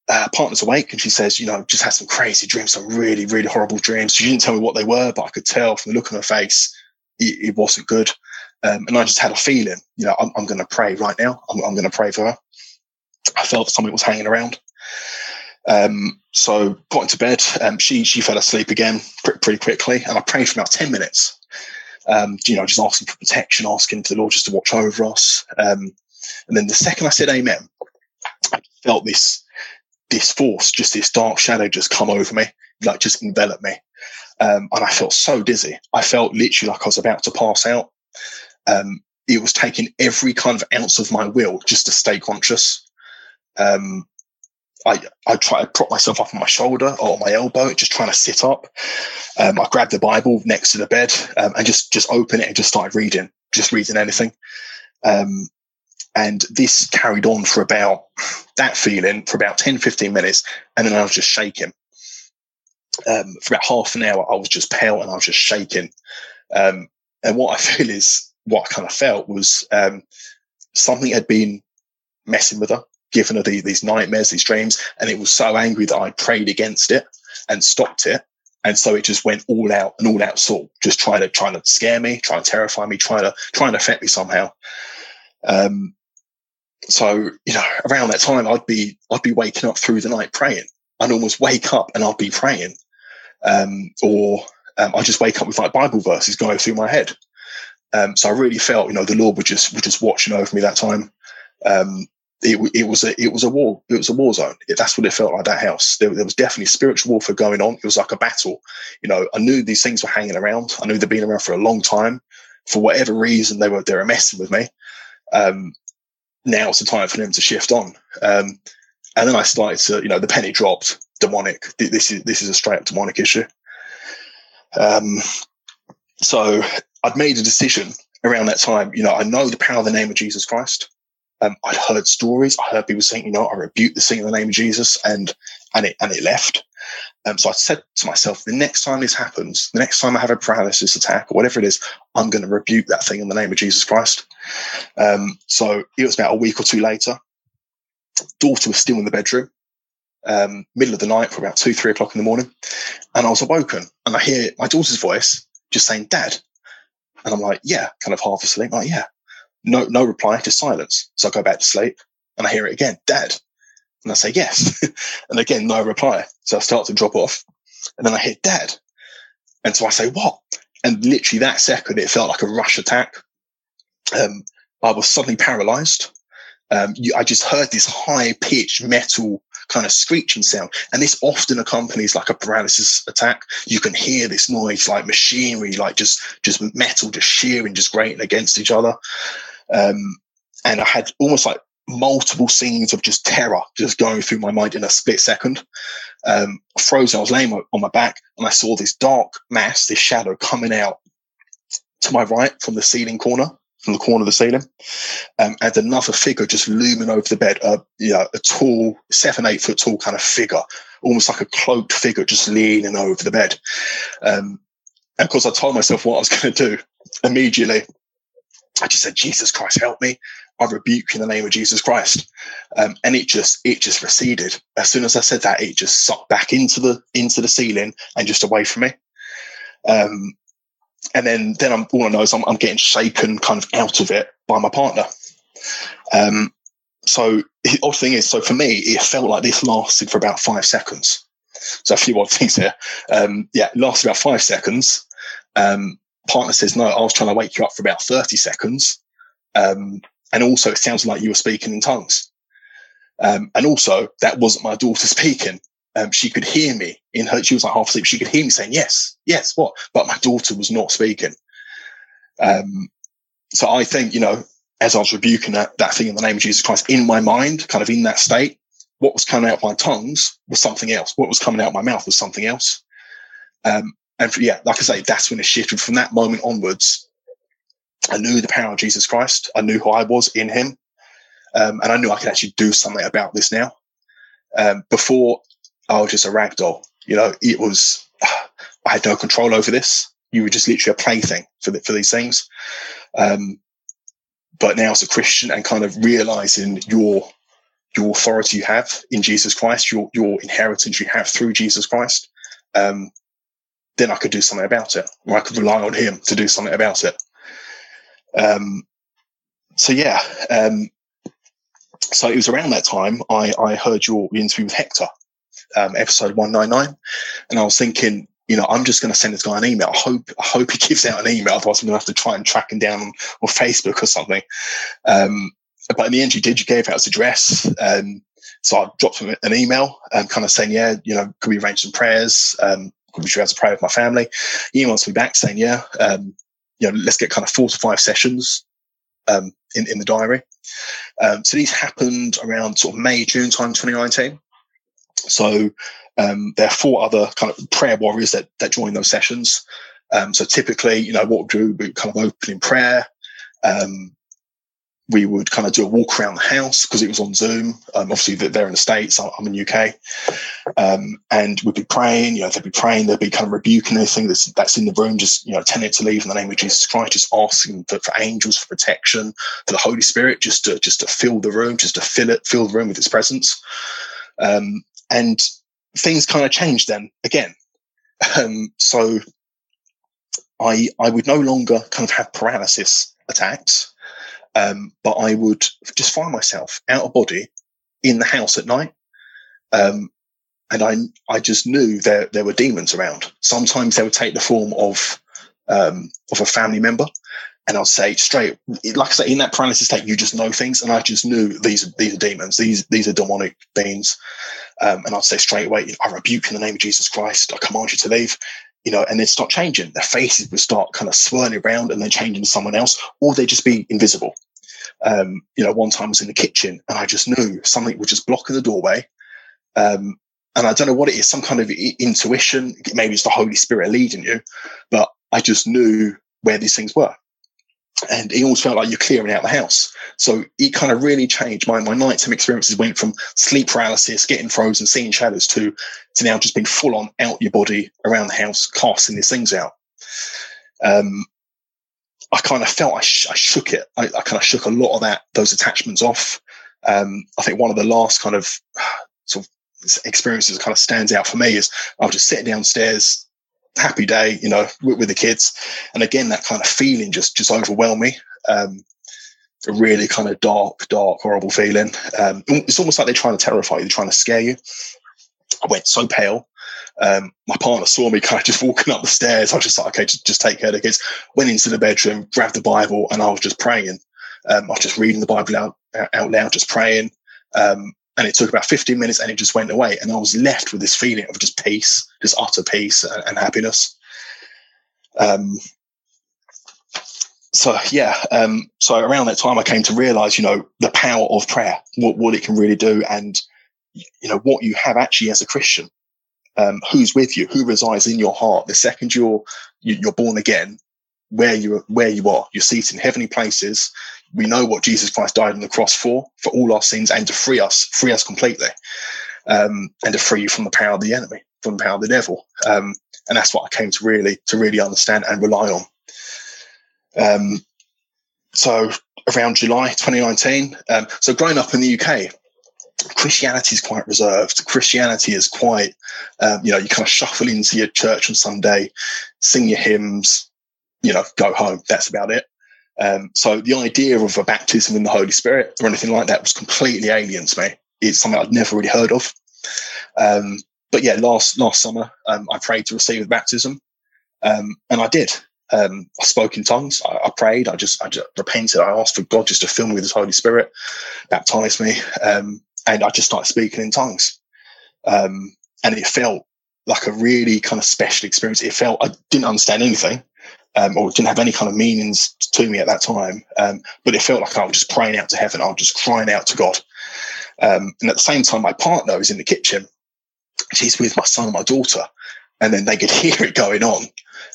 uh, partner's awake and she says, you know, just had some crazy dreams, some really, really horrible dreams. She didn't tell me what they were, but I could tell from the look on her face, it, it wasn't good. Um, and I just had a feeling, you know, I'm, I'm going to pray right now. I'm, I'm going to pray for her. I felt something was hanging around. Um, so got into bed. Um, she she fell asleep again pretty, pretty quickly, and I prayed for about ten minutes. Um, you know, just asking for protection, asking for the Lord just to watch over us. Um, and then the second I said Amen, I felt this this force, just this dark shadow, just come over me, like just envelop me, um, and I felt so dizzy. I felt literally like I was about to pass out. Um, it was taking every kind of ounce of my will just to stay conscious. Um, I, I try to prop myself up on my shoulder or my elbow, just trying to sit up. Um, I grabbed the Bible next to the bed um, and just just open it and just started reading, just reading anything. Um, and this carried on for about that feeling for about 10, 15 minutes. And then I was just shaking. Um, for about half an hour, I was just pale and I was just shaking. Um, and what I feel is what I kind of felt was um, something had been messing with her given her the, these nightmares, these dreams, and it was so angry that I prayed against it and stopped it. And so it just went all out and all out sort, just trying to trying to scare me, trying to terrify me, trying to trying to affect me somehow. Um, so you know, around that time, I'd be I'd be waking up through the night praying. I'd almost wake up and I'd be praying, um, or um, I just wake up with like Bible verses going through my head. Um, so I really felt, you know, the Lord was just was just watching over me that time. Um, it, it was a it was a war it was a war zone. That's what it felt like that house. There, there was definitely spiritual warfare going on. It was like a battle. You know, I knew these things were hanging around. I knew they'd been around for a long time. For whatever reason, they were they were messing with me. Um, now it's the time for them to shift on. Um, and then I started to, you know, the penny dropped. Demonic. This is this is a straight up demonic issue. Um, so I'd made a decision around that time. You know, I know the power of the name of Jesus Christ. Um, I'd heard stories. I heard people saying, you know, I rebuke the thing in the name of Jesus, and and it and it left. Um, so I said to myself, the next time this happens, the next time I have a paralysis attack or whatever it is, I'm going to rebuke that thing in the name of Jesus Christ. Um, so it was about a week or two later. Daughter was still in the bedroom, um, middle of the night for about two, three o'clock in the morning, and I was awoken, and I hear my daughter's voice just saying, "Dad," and I'm like, "Yeah," kind of half asleep, like, "Yeah." No, no reply, just silence. So I go back to sleep and I hear it again, dad. And I say, yes. and again, no reply. So I start to drop off and then I hear dad. And so I say, what? And literally that second, it felt like a rush attack. Um, I was suddenly paralyzed. Um, you, I just heard this high pitched metal kind of screeching sound. And this often accompanies like a paralysis attack. You can hear this noise like machinery, like just, just metal, just shearing, just grating against each other. Um, and I had almost like multiple scenes of just terror just going through my mind in a split second. Um, frozen, I was laying on my back and I saw this dark mass, this shadow coming out to my right from the ceiling corner, from the corner of the ceiling, um, and another figure just looming over the bed, uh, you know, a tall, seven, eight foot tall kind of figure, almost like a cloaked figure just leaning over the bed. Um, and of course, I told myself what I was going to do immediately. I just said, Jesus Christ, help me. I rebuke in the name of Jesus Christ. Um, and it just, it just receded. As soon as I said that, it just sucked back into the, into the ceiling and just away from me. Um, and then, then I'm, all I know is I'm, I'm getting shaken kind of out of it by my partner. Um, so the odd thing is, so for me, it felt like this lasted for about five seconds. So a few odd things here. Um, yeah, lasted about five seconds. Um, partner says, no, I was trying to wake you up for about 30 seconds. Um, and also it sounds like you were speaking in tongues. Um, and also that wasn't my daughter speaking. Um, she could hear me in her, she was like half asleep. She could hear me saying, yes, yes, what? But my daughter was not speaking. Um, so I think, you know, as I was rebuking that, that thing in the name of Jesus Christ in my mind, kind of in that state, what was coming out my tongues was something else. What was coming out my mouth was something else. Um, and yeah, like I say, that's when it shifted. From that moment onwards, I knew the power of Jesus Christ. I knew who I was in Him, um, and I knew I could actually do something about this now. Um, before, I was just a rag doll. You know, it was I had no control over this. You were just literally a plaything for the, for these things. Um, but now as a Christian and kind of realizing your your authority you have in Jesus Christ, your your inheritance you have through Jesus Christ, um, then I could do something about it, or I could rely on Him to do something about it. Um, so yeah, um, so it was around that time I, I heard your interview with Hector, um, episode one nine nine, and I was thinking, you know, I'm just going to send this guy an email. I hope I hope he gives out an email, otherwise I'm going to have to try and track him down on, on Facebook or something. Um, but in the end, you did. You gave out his address. Um, so I dropped him an email, um, kind of saying, yeah, you know, could we arrange some prayers? Um, could we able to pray with my family? He emails me back saying, yeah, um, you know, let's get kind of four to five sessions um, in, in the diary. Um, so these happened around sort of May, June time, 2019. So um, there are four other kind of prayer warriors that, that join those sessions. Um, so typically, you know, what we do, we kind of open in prayer. Um, we would kind of do a walk around the house because it was on Zoom. Um, obviously, they're in the States, I'm in UK. Um, and we'd be praying, you know, they'd be praying, they'd be kind of rebuking anything that's, that's in the room, just, you know, telling it to leave in the name of Jesus Christ, just asking for, for angels, for protection, for the Holy Spirit, just to, just to fill the room, just to fill it, fill the room with its presence. Um, and things kind of changed then again. Um, so I, I would no longer kind of have paralysis attacks. Um, but I would just find myself out of body in the house at night. Um, and I, I just knew there, there were demons around. Sometimes they would take the form of, um, of a family member. And I'll say straight, like I say, in that paralysis state, you just know things. And I just knew these, these are demons. These, these are demonic beings. Um, and I'd say straight away, I rebuke in the name of Jesus Christ. I command you to leave you know, and they'd start changing. Their faces would start kind of swirling around and then changing to someone else, or they'd just be invisible. Um, you know, one time I was in the kitchen and I just knew something was just blocking the doorway. Um, and I don't know what it is, some kind of intuition. Maybe it's the Holy Spirit leading you, but I just knew where these things were. And it almost felt like you're clearing out the house. So it kind of really changed. My, my nighttime experiences went from sleep paralysis, getting frozen, seeing shadows to, to now just being full on out your body around the house, casting these things out. Um, I kind of felt I, sh- I shook it. I, I, kind of shook a lot of that, those attachments off. Um, I think one of the last kind of sort of experiences that kind of stands out for me is I was just sitting downstairs, happy day, you know, with, with the kids. And again, that kind of feeling just, just overwhelmed me. Um, a really kind of dark, dark, horrible feeling. Um, it's almost like they're trying to terrify you, they're trying to scare you. I went so pale. Um, my partner saw me kind of just walking up the stairs. I was just like, okay, just, just take care of the kids. Went into the bedroom, grabbed the Bible, and I was just praying. Um, I was just reading the Bible out, out loud, just praying. Um, and it took about 15 minutes and it just went away. And I was left with this feeling of just peace, just utter peace and, and happiness. Um, so yeah, um, so around that time, I came to realize, you know, the power of prayer, what, what it can really do, and you know what you have actually as a Christian um, who's with you, who resides in your heart. The second you're you're born again, where you where you are, you're seated in heavenly places. We know what Jesus Christ died on the cross for, for all our sins, and to free us, free us completely, um, and to free you from the power of the enemy, from the power of the devil. Um, and that's what I came to really to really understand and rely on. Um, so around July 2019. Um, so growing up in the UK, Christianity is quite reserved. Christianity is quite, um, you know, you kind of shuffle into your church on Sunday, sing your hymns, you know, go home. That's about it. Um, so the idea of a baptism in the Holy Spirit or anything like that was completely alien to me. It's something I'd never really heard of. Um, but yeah, last last summer um, I prayed to receive the baptism, um, and I did. Um, I spoke in tongues. I, I, prayed. I just I just repented. I asked for God just to fill me with His Holy Spirit, baptize me. Um, and I just started speaking in tongues. Um, and it felt like a really kind of special experience. It felt I didn't understand anything, um, or didn't have any kind of meanings to me at that time. Um, but it felt like I was just praying out to heaven. I was just crying out to God. Um, and at the same time, my partner was in the kitchen. She's with my son and my daughter. and then they could hear it going on.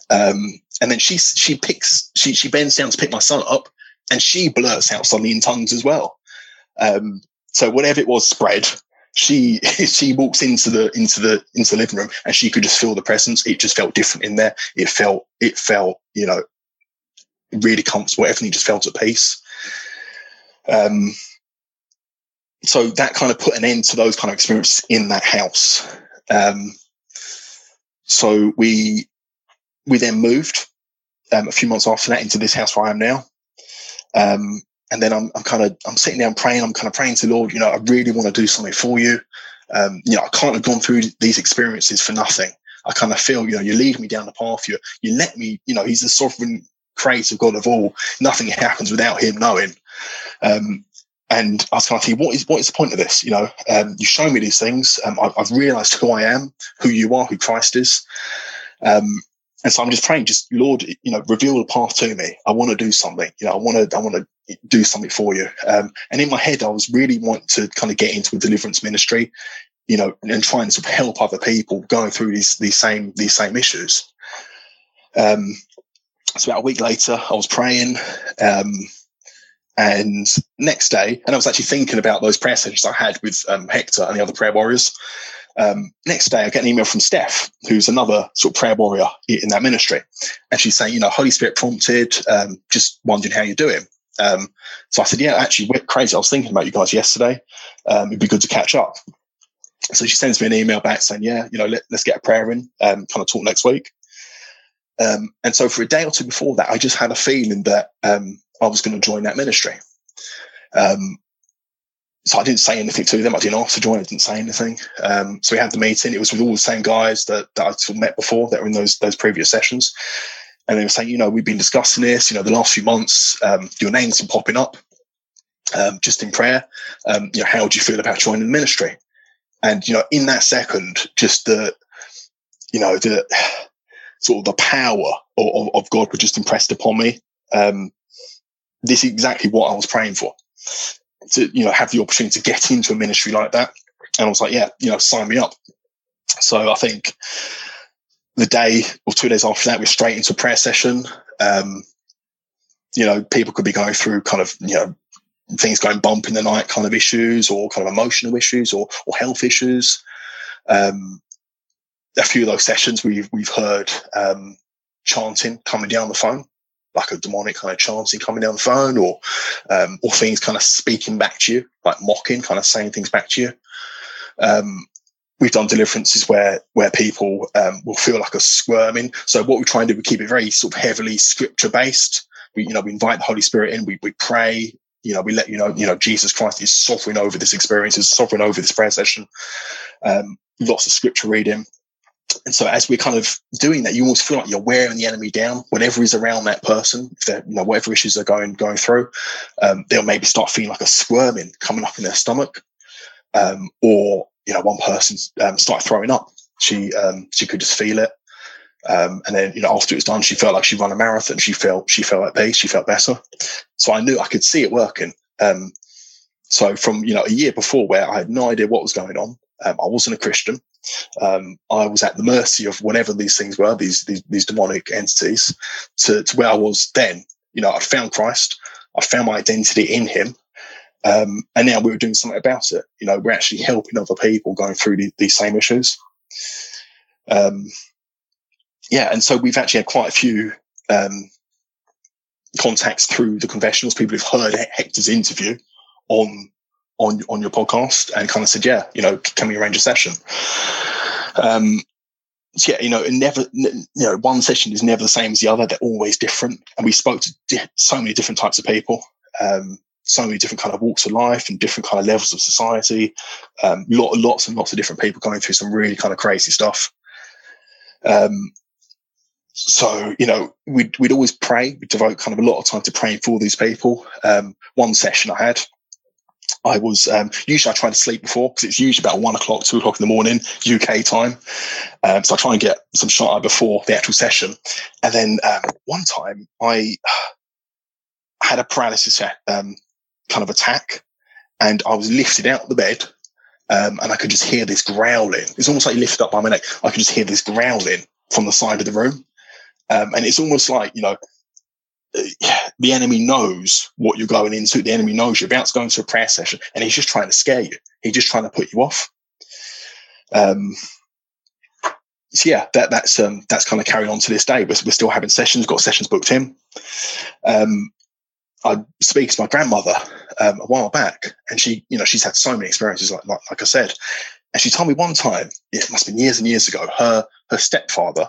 Um, and then she she picks she she bends down to pick my son up, and she blurts out something in tongues as well. Um, so whatever it was spread, she she walks into the into the into the living room, and she could just feel the presence. It just felt different in there. It felt it felt you know really comfortable. Everything just felt at peace. Um, so that kind of put an end to those kind of experiences in that house. Um, so we we then moved um, a few months after that into this house where I am now. Um, and then I'm, I'm kind of I'm sitting down praying. I'm kind of praying to Lord. You know, I really want to do something for you. Um, you know, I can't have gone through these experiences for nothing. I kind of feel, you know, you lead me down the path. You you let me. You know, He's the sovereign, creator God of all. Nothing happens without Him knowing. Um, and I was kind of thinking, what is what is the point of this? You know, um, you show me these things. Um, I, have realised who I am, who you are, who Christ is. Um, and so I'm just praying, just Lord, you know, reveal the path to me. I want to do something. You know, I want to, I want to do something for you. Um, and in my head, I was really wanting to kind of get into a deliverance ministry, you know, and try and sort of help other people going through these these same these same issues. Um, so about a week later, I was praying. Um, and next day, and I was actually thinking about those prayer sessions I had with um, Hector and the other prayer warriors. Um, next day, I get an email from Steph, who's another sort of prayer warrior in that ministry. And she's saying, you know, Holy Spirit prompted, um, just wondering how you're doing. Um, so I said, yeah, actually, we're crazy. I was thinking about you guys yesterday. Um, it'd be good to catch up. So she sends me an email back saying, yeah, you know, let, us get a prayer in, um, kind of talk next week. Um, and so for a day or two before that, I just had a feeling that I was going to join that ministry. Um, so I didn't say anything to them. I didn't ask to join. I didn't say anything. Um, so we had the meeting. It was with all the same guys that, that I sort of met before that were in those those previous sessions. And they were saying, you know, we've been discussing this. You know, the last few months, um, your name's been popping up um, just in prayer. Um, you know, how do you feel about joining the ministry? And you know, in that second, just the, you know, the sort of the power of, of God was just impressed upon me. Um, this is exactly what I was praying for. To, you know, have the opportunity to get into a ministry like that. And I was like, yeah, you know, sign me up. So I think the day or two days after that, we're straight into a prayer session. Um, you know, people could be going through kind of, you know, things going bump in the night kind of issues or kind of emotional issues or, or health issues. Um, a few of those sessions we've, we've heard, um, chanting coming down the phone like a demonic kind of chanting coming down the phone or um, or things kind of speaking back to you, like mocking, kind of saying things back to you. Um, we've done deliverances where where people um, will feel like a squirming. So what we try and do, we keep it very sort of heavily scripture based. We you know we invite the Holy Spirit in. We we pray. You know we let you know you know Jesus Christ is sovereign over this experience, is sovereign over this prayer session. Um, lots of scripture reading. And so as we're kind of doing that, you almost feel like you're wearing the enemy down. Whatever is around that person, if they're, you know, whatever issues they're going going through, um, they'll maybe start feeling like a squirming coming up in their stomach, um, or you know, one person um, throwing up. She um, she could just feel it, um, and then you know after it was done, she felt like she run a marathon. She felt she felt at peace. She felt better. So I knew I could see it working. Um, so from you know a year before, where I had no idea what was going on, I wasn't a Christian. Um, I was at the mercy of whatever these things were, these these, these demonic entities, to, to, where I was then. You know, I found Christ, I found my identity in Him, um, and now we were doing something about it. You know, we're actually helping other people going through the, these same issues. Um, yeah, and so we've actually had quite a few um, contacts through the confessionals, people who've heard Hector's interview on on on your podcast and kind of said, yeah, you know, can we arrange a session? Um, so yeah, you know, never, you know, one session is never the same as the other. They're always different. And we spoke to di- so many different types of people, um, so many different kind of walks of life and different kind of levels of society. Um, lot, lots and lots of different people going through some really kind of crazy stuff. Um, so you know, we'd we'd always pray. we'd devote kind of a lot of time to praying for these people. Um, one session I had, I was um, usually I try to sleep before because it's usually about one o'clock, two o'clock in the morning UK time. Um, so I try and get some shot eye before the actual session. And then um, one time I had a paralysis um, kind of attack, and I was lifted out of the bed, Um, and I could just hear this growling. It's almost like lifted up by my neck. I could just hear this growling from the side of the room. Um, and it's almost like, you know, the enemy knows what you're going into. The enemy knows you're about to go into a prayer session and he's just trying to scare you. He's just trying to put you off. Um, so yeah, that, that's, um, that's kind of carried on to this day. We're, we're still having sessions, got sessions booked in. Um, I speak to my grandmother, um, a while back and she, you know, she's had so many experiences, like, like, like I said, and she told me one time, it must have been years and years ago, her, her stepfather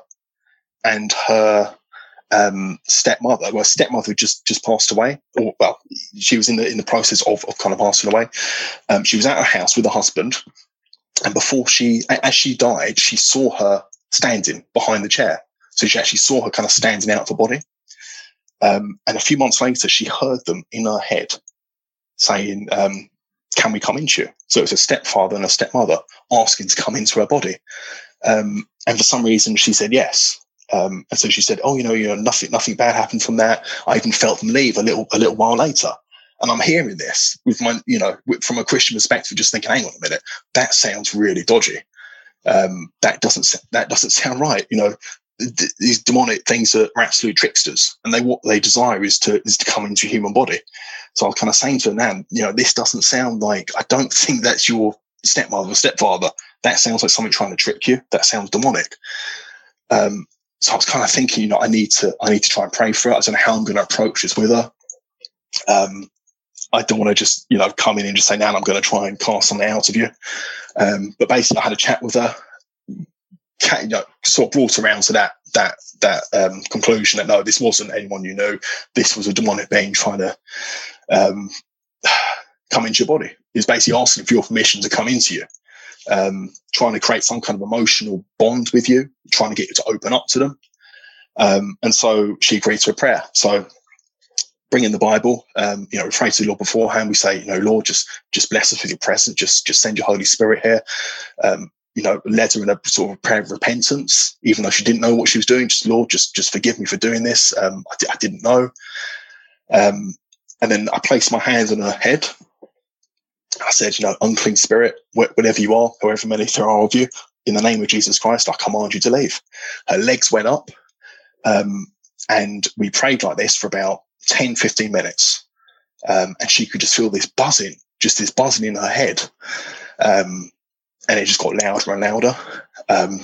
and her um, stepmother. Well, stepmother just just passed away, or well, she was in the in the process of, of kind of passing away. Um, she was at her house with her husband, and before she, as she died, she saw her standing behind the chair. So she actually saw her kind of standing out of her body. Um, and a few months later, she heard them in her head saying, um, "Can we come into you?" So it was a stepfather and a stepmother asking to come into her body. Um, and for some reason, she said yes. Um, and so she said, "Oh, you know, you know, nothing, nothing bad happened from that. I even felt them leave a little, a little while later." And I'm hearing this with my, you know, from a Christian perspective, just thinking, "Hang on a minute, that sounds really dodgy. Um, that doesn't, that doesn't sound right." You know, th- these demonic things are, absolute tricksters, and they what they desire is to is to come into a human body. So I was kind of saying to her, "Nan, you know, this doesn't sound like. I don't think that's your stepmother or stepfather. That sounds like something trying to trick you. That sounds demonic." Um, so I was kind of thinking, you know, I need to, I need to try and pray for it. I don't know how I'm going to approach this with her. Um, I don't want to just, you know, come in and just say, now I'm going to try and cast something out of you. Um, but basically I had a chat with her, you know, sort of brought around to that, that, that, um, conclusion that no, this wasn't anyone you knew. This was a demonic being trying to, um, come into your body. He's basically asking for your permission to come into you um, trying to create some kind of emotional bond with you, trying to get you to open up to them. Um, and so she agreed to a prayer. So bring in the Bible, um, you know, we pray to the Lord beforehand. We say, you know, Lord, just, just bless us with your presence. Just, just send your Holy Spirit here. Um, you know, led her in a sort of prayer of repentance, even though she didn't know what she was doing. Just Lord, just, just forgive me for doing this. Um, I, I didn't know. Um, and then I placed my hands on her head I said, you know, unclean spirit, whatever you are, however many there are of you, in the name of Jesus Christ, I command you to leave. Her legs went up. Um, and we prayed like this for about 10, 15 minutes. Um, and she could just feel this buzzing, just this buzzing in her head. Um, and it just got louder and louder. Um,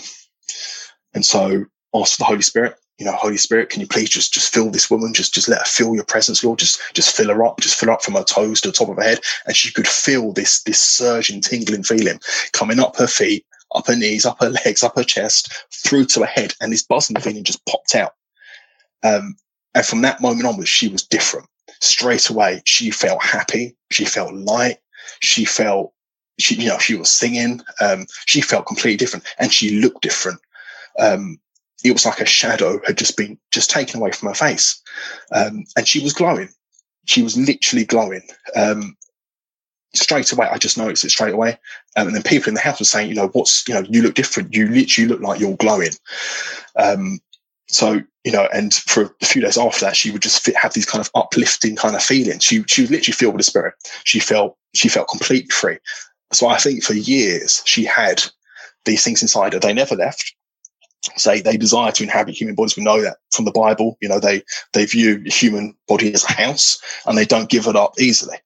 and so asked the Holy Spirit you know, Holy Spirit, can you please just just fill this woman? Just just let her feel your presence, Lord. Just just fill her up, just fill her up from her toes to the top of her head. And she could feel this this surging, tingling feeling coming up her feet, up her knees, up her legs, up her chest, through to her head. And this buzzing feeling just popped out. Um, and from that moment onwards, she was different. Straight away, she felt happy, she felt light, she felt she, you know, she was singing, um, she felt completely different and she looked different. Um, it was like a shadow had just been just taken away from her face. Um, and she was glowing. She was literally glowing. Um, straight away, I just noticed it straight away. Um, and then people in the house were saying, you know, what's, you know, you look different. You literally look like you're glowing. Um, so, you know, and for a few days after that, she would just have these kind of uplifting kind of feelings. She, she would literally filled with the spirit. She felt, she felt completely free. So I think for years she had these things inside her. They never left say they desire to inhabit human bodies. We know that from the Bible. You know, they they view the human body as a house and they don't give it up easily.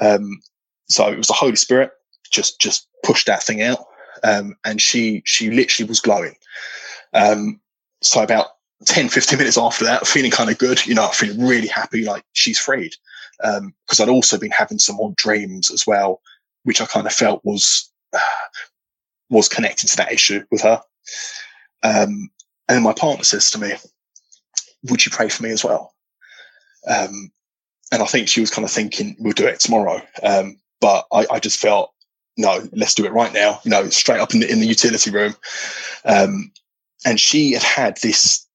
Um, so it was the Holy Spirit just just pushed that thing out, um, and she she literally was glowing. Um, so about 10, 15 minutes after that, feeling kind of good, you know, feeling really happy, like she's freed. Because um, I'd also been having some odd dreams as well, which I kind of felt was uh, was connected to that issue with her. Um, and then my partner says to me, would you pray for me as well? Um, and I think she was kind of thinking, we'll do it tomorrow. Um, but I, I, just felt, no, let's do it right now, you know, straight up in the, in the utility room. Um, and she had had this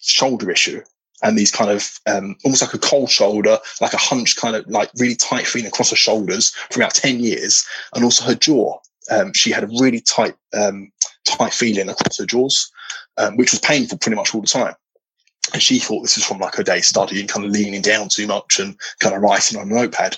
shoulder issue and these kind of um, almost like a cold shoulder, like a hunch, kind of like really tight feeling across her shoulders for about 10 years. And also her jaw. Um, she had a really tight um, tight feeling across her jaws, um, which was painful pretty much all the time. And she thought this was from like her day studying, kind of leaning down too much and kind of writing on a notepad.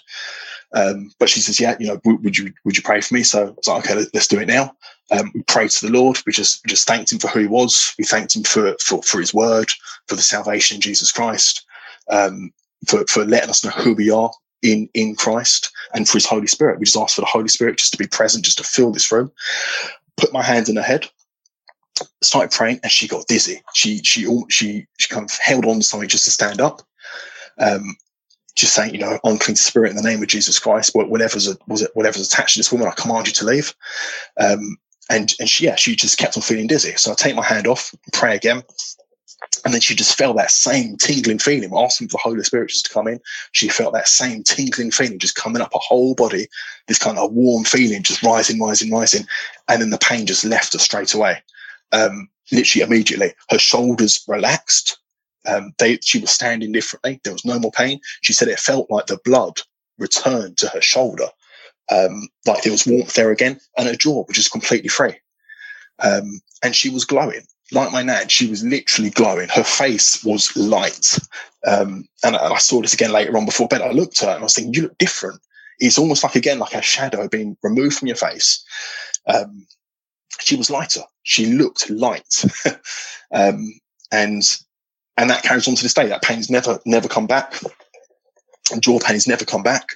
Um, but she says, yeah, you know, would, would, you would you pray for me? So I was like, okay, let's do it now. Um, we prayed to the Lord. We just just thanked him for who he was. We thanked him for for, for his word, for the salvation in Jesus Christ, um, for for letting us know who we are in in Christ, and for his Holy Spirit. We just asked for the Holy Spirit just to be present, just to fill this room. Put my hands in her head, started praying, and she got dizzy. She she she she kind of held on to something just to stand up. Um, just saying, you know, unclean spirit in the name of Jesus Christ, whatever's a, was it whatever's attached to this woman, I command you to leave. Um, and and she yeah, she just kept on feeling dizzy. So I take my hand off, pray again, and then she just felt that same tingling feeling. Asking for the Holy Spirit just to come in, she felt that same tingling feeling just coming up her whole body. This kind of warm feeling just rising, rising, rising, and then the pain just left her straight away. Um, literally immediately, her shoulders relaxed um, they, she was standing differently. There was no more pain. She said it felt like the blood returned to her shoulder, um, like there was warmth there again, and her jaw was just completely free. Um, and she was glowing like my nan. She was literally glowing. Her face was light. Um, and I, I, saw this again later on before bed. I looked at her and I was thinking, "You look different." It's almost like again, like a shadow being removed from your face. Um, she was lighter. She looked light. Um, and and that carries on to this day. That pain's never never come back. And jaw pain's never come back.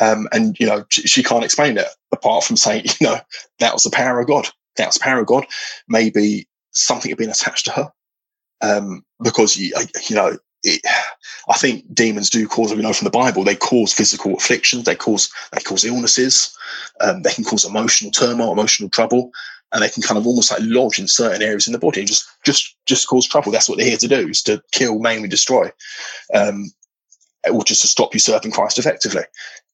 Um, and you know she, she, can't explain it apart from saying you know that was the power of God. That was the power of God. Maybe something had been attached to her um, because you, you know it, I think demons do cause, we know from the Bible, they cause physical afflictions, they cause they cause illnesses, um, they can cause emotional turmoil, emotional trouble and they can kind of almost like lodge in certain areas in the body and just just just cause trouble. That's what they're here to do: is to kill, and destroy, um, or just to stop you serving Christ effectively.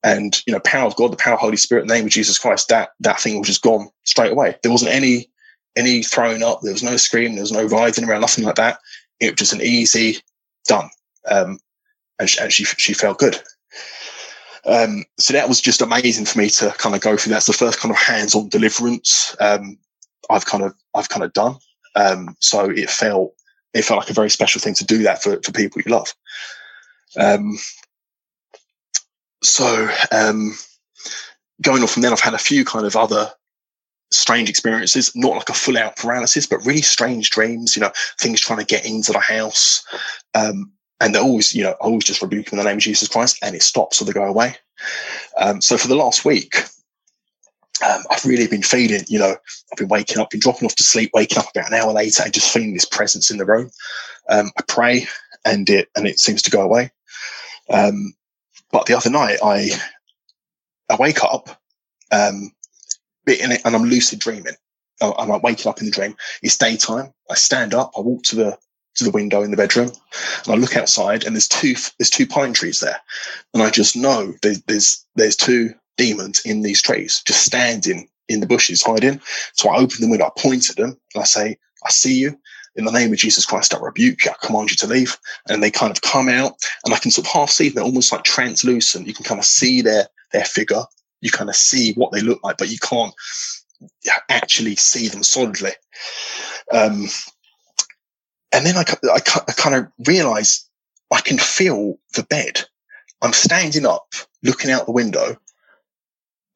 And you know, power of God, the power of Holy Spirit, the name of Jesus Christ, that that thing was just gone straight away. There wasn't any any throwing up. There was no scream. There was no writhing around. Nothing like that. It was just an easy done. Um, and she, and she she felt good. Um, so that was just amazing for me to kind of go through. That's the first kind of hands-on deliverance um, I've kind of I've kind of done. Um, so it felt it felt like a very special thing to do that for for people you love. Um, so um, going on from then, I've had a few kind of other strange experiences, not like a full out paralysis, but really strange dreams, you know, things trying to get into the house. Um, and they're always, you know, I always just rebuke them in the name of Jesus Christ and it stops or they go away. Um, so for the last week, um, I've really been feeling, you know, I've been waking up, been dropping off to sleep, waking up about an hour later and just feeling this presence in the room. Um, I pray and it, and it seems to go away. Um, but the other night I, I wake up, um, and I'm lucid dreaming. Uh, I'm like waking up in the dream. It's daytime. I stand up. I walk to the to the window in the bedroom and I look outside and there's two there's two pine trees there and I just know there's there's, there's two demons in these trees just standing in the bushes hiding so I open the window I point at them and I say I see you in the name of Jesus Christ I rebuke you I command you to leave and they kind of come out and I can sort of half see them they're almost like translucent you can kind of see their their figure you kind of see what they look like but you can't actually see them solidly um, and then I, I, I kind of realize I can feel the bed. I'm standing up, looking out the window,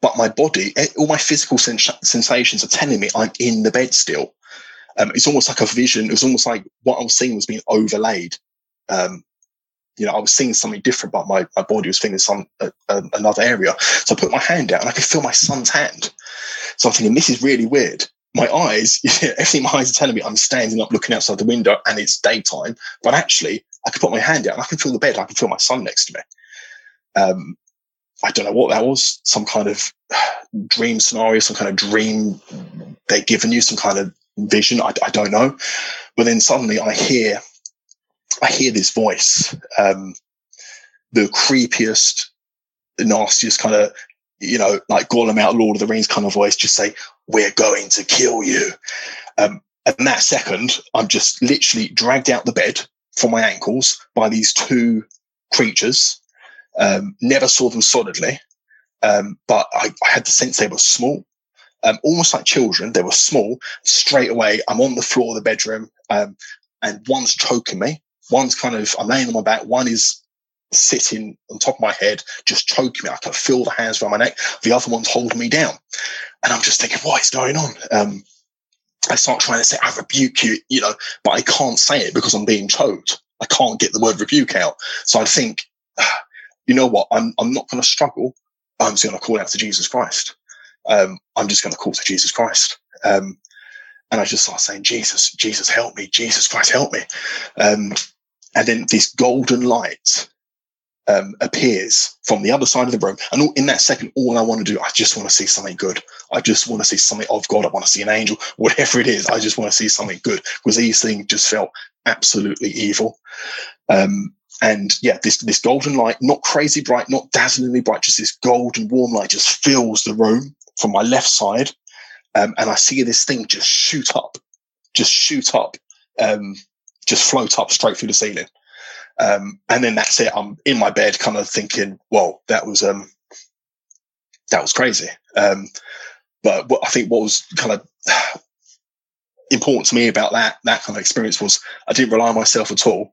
but my body, eh, all my physical sens- sensations are telling me I'm in the bed still. Um, it's almost like a vision. It was almost like what I was seeing was being overlaid. Um, you know, I was seeing something different, but my, my body was feeling some uh, uh, another area. So I put my hand out and I could feel my son's hand. So I'm thinking, this is really weird my eyes, everything my eyes are telling me I'm standing up looking outside the window and it's daytime, but actually I could put my hand out and I could feel the bed. I could feel my son next to me. Um, I don't know what that was, some kind of dream scenario, some kind of dream they've given you, some kind of vision. I, I don't know. But then suddenly I hear, I hear this voice, um, the creepiest, nastiest kind of you know, like Gollum out Lord of the Rings kind of voice, just say, "We're going to kill you." Um, and that second, I'm just literally dragged out the bed from my ankles by these two creatures. Um, never saw them solidly, um, but I, I, had the sense they were small, um, almost like children. They were small. Straight away, I'm on the floor of the bedroom, um, and one's choking me. One's kind of I'm laying on my back. One is sitting on top of my head, just choking me. I can feel the hands around my neck. The other one's holding me down. And I'm just thinking, what is going on? Um, I start trying to say, I rebuke you, you know, but I can't say it because I'm being choked. I can't get the word rebuke out. So I think, you know what? I'm, I'm not going to struggle. I'm just going to call out to Jesus Christ. Um, I'm just going to call to Jesus Christ. Um, and I just start saying, Jesus, Jesus, help me. Jesus Christ, help me. Um, and then this golden light um, appears from the other side of the room. And all, in that second, all I want to do, I just want to see something good. I just want to see something of God. I want to see an angel, whatever it is. I just want to see something good because these things just felt absolutely evil. Um, and yeah, this this golden light, not crazy bright, not dazzlingly bright, just this golden warm light just fills the room from my left side. Um, and I see this thing just shoot up, just shoot up, um, just float up straight through the ceiling. Um, and then that's it. I'm in my bed, kind of thinking, "Well, that was um, that was crazy." Um, but what I think what was kind of important to me about that that kind of experience was I didn't rely on myself at all.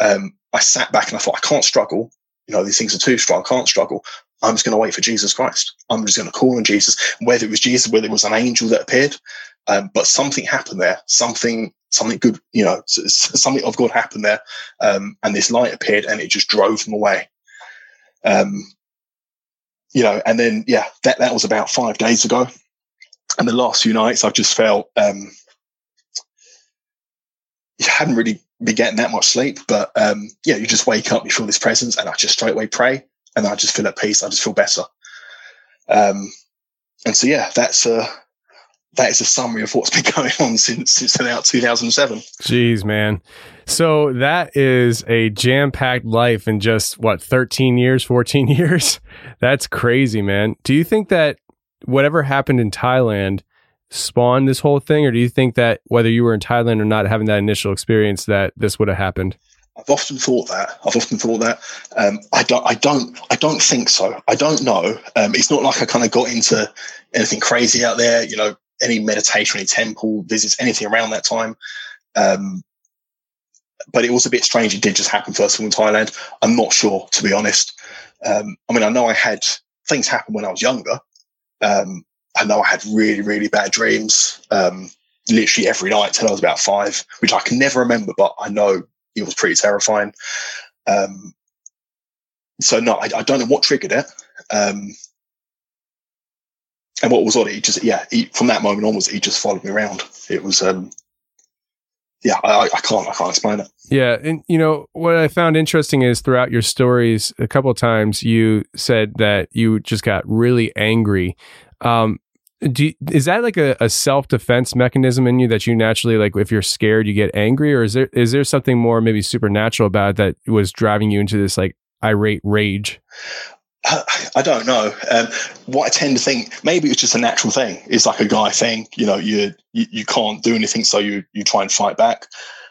Um, I sat back and I thought, I can't struggle. You know, these things are too strong. I can't struggle. I'm just going to wait for Jesus Christ. I'm just going to call on Jesus, whether it was Jesus, whether it was an angel that appeared. Um, but something happened there. Something, something good, you know, something of God happened there. Um, and this light appeared and it just drove them away. Um, you know, and then, yeah, that, that was about five days ago. And the last few nights I've just felt, um, you hadn't really been getting that much sleep, but, um, yeah, you just wake up, you feel this presence and I just straight away pray and I just feel at peace. I just feel better. Um, and so, yeah, that's, uh, that is a summary of what's been going on since since about 2007. Jeez, man. So that is a jam-packed life in just what 13 years, 14 years. That's crazy, man. Do you think that whatever happened in Thailand spawned this whole thing or do you think that whether you were in Thailand or not having that initial experience that this would have happened? I've often thought that. I've often thought that. Um, I don't. I don't. I don't think so. I don't know. Um, it's not like I kind of got into anything crazy out there. You know, any meditation, any temple visits, anything around that time. Um, but it was a bit strange. It did just happen first of all in Thailand. I'm not sure, to be honest. Um, I mean, I know I had things happen when I was younger. Um, I know I had really, really bad dreams, um, literally every night till I was about five, which I can never remember, but I know it was pretty terrifying. Um, so no, I, I, don't know what triggered it. And what was odd, he just yeah, he, from that moment onwards, he just followed me around. It was um, yeah, I, I can't I can't explain it. Yeah, and you know what I found interesting is throughout your stories, a couple times you said that you just got really angry. Um, do you, is that like a, a self defense mechanism in you that you naturally like if you're scared you get angry, or is there is there something more maybe supernatural about it that was driving you into this like irate rage? I don't know. Um, what I tend to think, maybe it's just a natural thing. It's like a guy thing. You know, you you, you can't do anything, so you you try and fight back.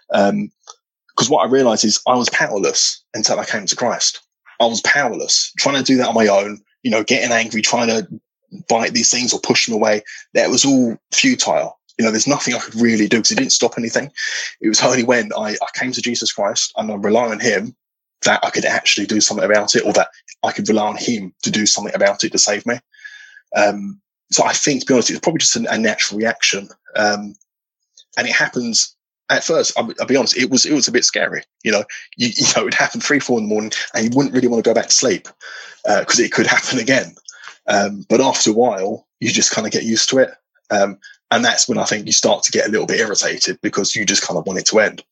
Because um, what I realized is I was powerless until I came to Christ. I was powerless, trying to do that on my own. You know, getting angry, trying to bite these things or push them away. That was all futile. You know, there's nothing I could really do because it didn't stop anything. It was only when I, I came to Jesus Christ and I rely on Him that I could actually do something about it or that I could rely on him to do something about it to save me. Um, so I think, to be honest, it's probably just a, a natural reaction. Um, and it happens at first. I'll, be honest, it was, it was a bit scary. You know, you, you know, it happened three, four in the morning and you wouldn't really want to go back to sleep, uh, cause it could happen again. Um, but after a while, you just kind of get used to it. Um, and that's when I think you start to get a little bit irritated because you just kind of want it to end.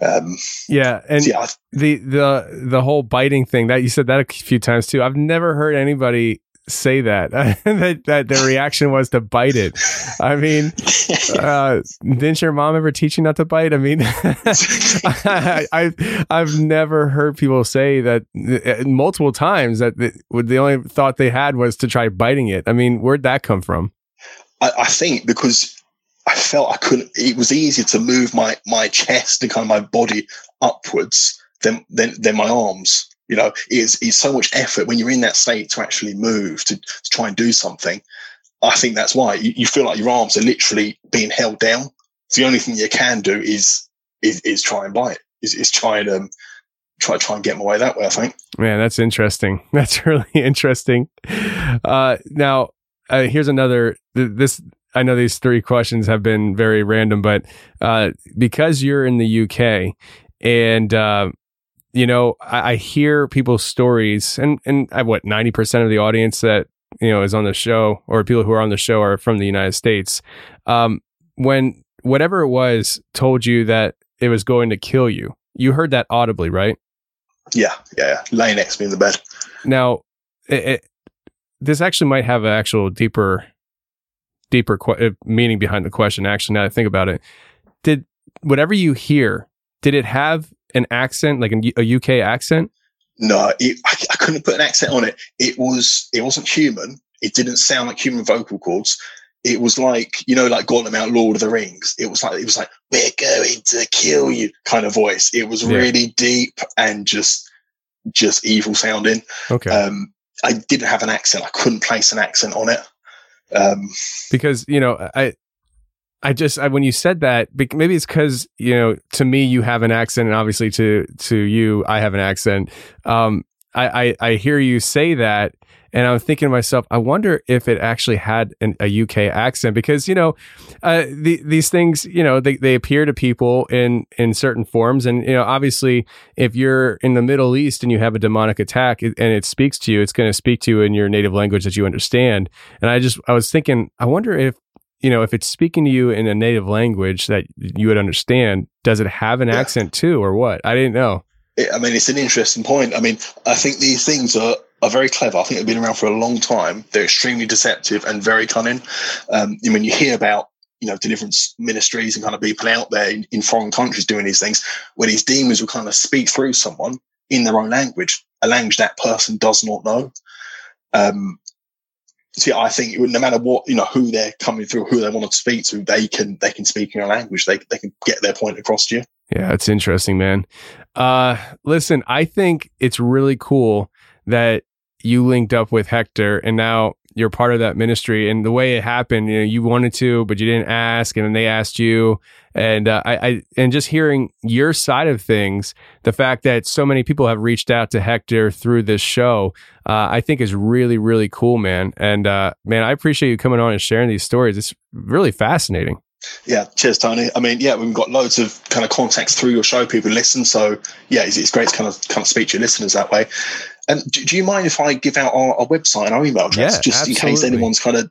Um, yeah, and yeah, the the the whole biting thing that you said that a few times too. I've never heard anybody say that that that their reaction was to bite it. I mean, uh, didn't your mom ever teach you not to bite? I mean, I, I I've never heard people say that uh, multiple times that the, the only thought they had was to try biting it. I mean, where'd that come from? I, I think because I felt I couldn't. It was easier to move my my chest and kind of my body upwards than than than my arms. You know, is is so much effort when you're in that state to actually move to, to try and do something. I think that's why you, you, feel like your arms are literally being held down. So the only thing you can do is is, is try and bite. Is, is try and um, try try and get my way that way. I think. Man, that's interesting. That's really interesting. Uh, now, uh, here's another. th- This I know these three questions have been very random, but uh, because you're in the UK, and uh, you know, I, I hear people's stories, and and I what ninety percent of the audience that you know is on the show, or people who are on the show, are from the United States. Um, when whatever it was told you that it was going to kill you, you heard that audibly, right? Yeah, yeah, yeah. Laying next to me in the bed. Now, it, it, this actually might have an actual deeper, deeper que- uh, meaning behind the question. Actually, now that I think about it, did whatever you hear, did it have an accent, like an, a UK accent? No, it, I, I couldn't put an accent on it. It was it wasn't human. It didn't sound like human vocal cords. It was like you know, like Gollum out Lord of the Rings. It was like it was like we're going to kill you kind of voice. It was Yeah. really deep and just just evil sounding. Okay, Um, I didn't have an accent. I couldn't place an accent on it. Um, because you know, I, I just I, when you said that, maybe it's because you know, to me you have an accent, and obviously to to you I have an accent. Um, I I, I hear you say that. And I'm thinking to myself, I wonder if it actually had an, a UK accent because you know, uh, the, these things, you know, they, they appear to people in in certain forms, and you know, obviously, if you're in the Middle East and you have a demonic attack and it speaks to you, it's going to speak to you in your native language that you understand. And I just, I was thinking, I wonder if you know, if it's speaking to you in a native language that you would understand, does it have an Yeah. accent too, or what? I didn't know. I mean, it's an interesting point. I mean, I think these things are, are very clever. I think they've been around for a long time. They're extremely deceptive and very cunning. Um, I mean, you hear about, you know, deliverance ministries and kind of people out there in, in foreign countries doing these things where these demons will kind of speak through someone in their own language, a language that person does not know. Um, yeah, I think no matter what, you know, who they're coming through, who they want to speak to, they can, they can speak in your language. They, they can get their point across to you. Yeah, it's interesting, man. Uh, listen, I think it's really cool that you linked up with Hector and now you're part of that ministry. And the way it happened, you know, you wanted to, but you didn't ask, and then they asked you. And uh, I, I, and just hearing your side of things, the fact that so many people have reached out to Hector through this show, uh, I think is really, really cool, man. And uh, man, I appreciate you coming on and sharing these stories. It's really fascinating. Yeah, cheers, Tony. I mean, yeah, we've got loads of kind of contacts through your show. People listen, so yeah, it's, it's great to kind of kind of speak to your listeners that way. And do, do you mind if I give out our, our website and our email address, Yeah, just in case anyone's kind of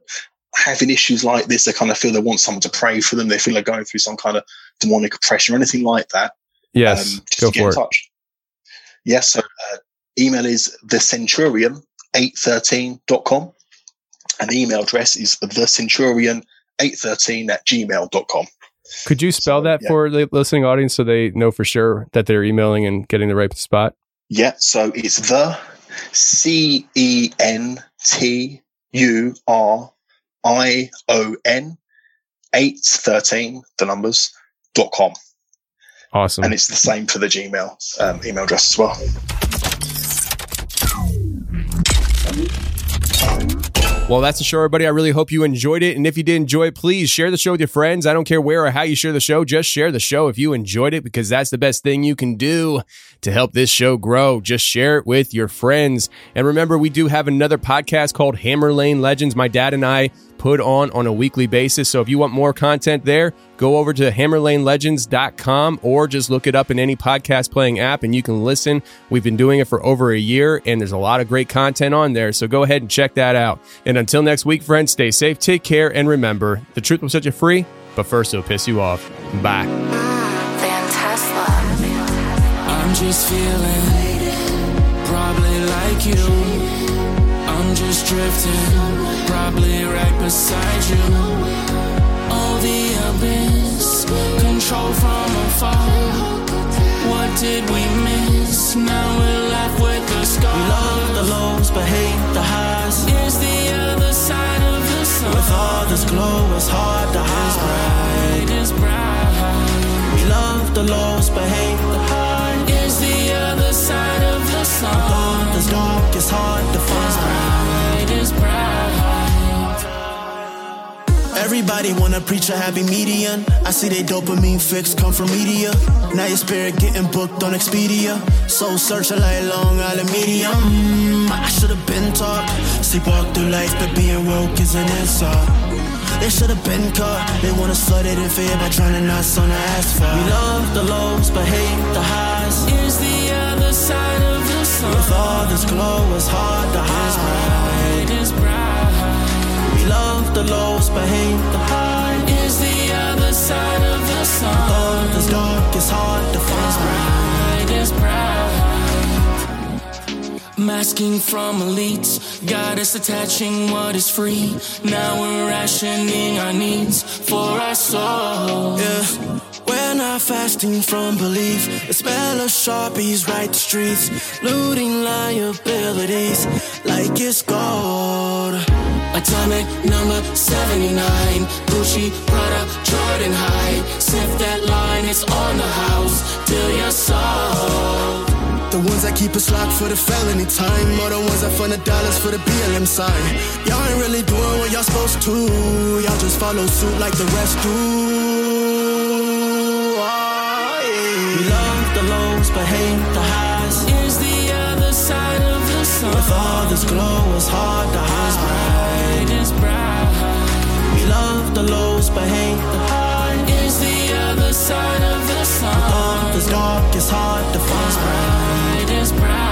having issues like this? They kind of feel they want someone to pray for them. They feel they're going through some kind of demonic oppression or anything like that. Yes, um, just go to get for in it. touch. Yes, so uh, email is the centurion 813.com and the email address is the centurion 813 at gmail.com. Could you spell So, that yeah. for the listening audience so they know for sure that they're emailing and getting the right spot? Yeah, so it's the C E N T U R I O N eight thirteen the numbers dot com, Awesome. and it's the same for the Gmail um, email address as well. Well, that's the show, everybody. I really hope you enjoyed it. And if you did enjoy it, please share the show with your friends. I don't care where or how you share the show. Just share the show if you enjoyed it because that's the best thing you can do to help this show grow. Just share it with your friends. And remember, we do have another podcast called Hammer Lane Legends. My dad and I put on on a weekly basis. So if you want more content there, go over to hammerlanelegends.com or just look it up in any podcast playing app and you can listen. We've been doing it for over a year and there's a lot of great content on there. So go ahead and check that out. And until next week, friends, stay safe, take care, and remember the truth will set you free, but first it'll piss you off. Bye. I'm just feeling probably like you. Just drifting, probably right beside you. All the abyss, control from afar. What did we miss? Now we're left with the scars. We love the lows, but hate the highs. Is the other side of the sun. With all this glow, it's hard to hide. It's bright, it's bright. We love the lows, but hate the highs. Is the other side of the sun. With all this dark, it's hard to find. It's bright. Everybody wanna preach a happy median. I see they dopamine fix come from media. Now your spirit getting booked on Expedia. Soul searching like Long Island medium. Mm, I should've been taught. Sleepwalk through life, but being woke is an insult. They should've been caught. They want us flooded in fear by drowning us on the asphalt. We love the lows, but hate the highs. Is the other side of With all this glow, it's hard to hide. Bright is bright. We love the lows, but hate the highs. Is the other side of the sun. All this dark, it's hard to find. Bright is bright. Masking from elites, got us attaching what is free. Now we're rationing our needs for our soul. Yeah. We're not fasting from belief. The smell of Sharpies right the streets, looting liabilities like it's gold. Atomic number 79, Gucci, Prada, Jordan High. Sniff that line, it's on the house till you're sold. The ones that keep us locked for the felony time, or the ones that fund the dollars for the BLM sign. Y'all ain't really doing what y'all supposed to. Y'all just follow suit like the rest do. We love the lows, but hate the highs. Is the other side of the sun. With all this glow, it's hard to hide. It's Bright is bright. We love the lows, but hate the highs. Is the other side of the sun. All this dark, it's hard to find. It's Bright is bright.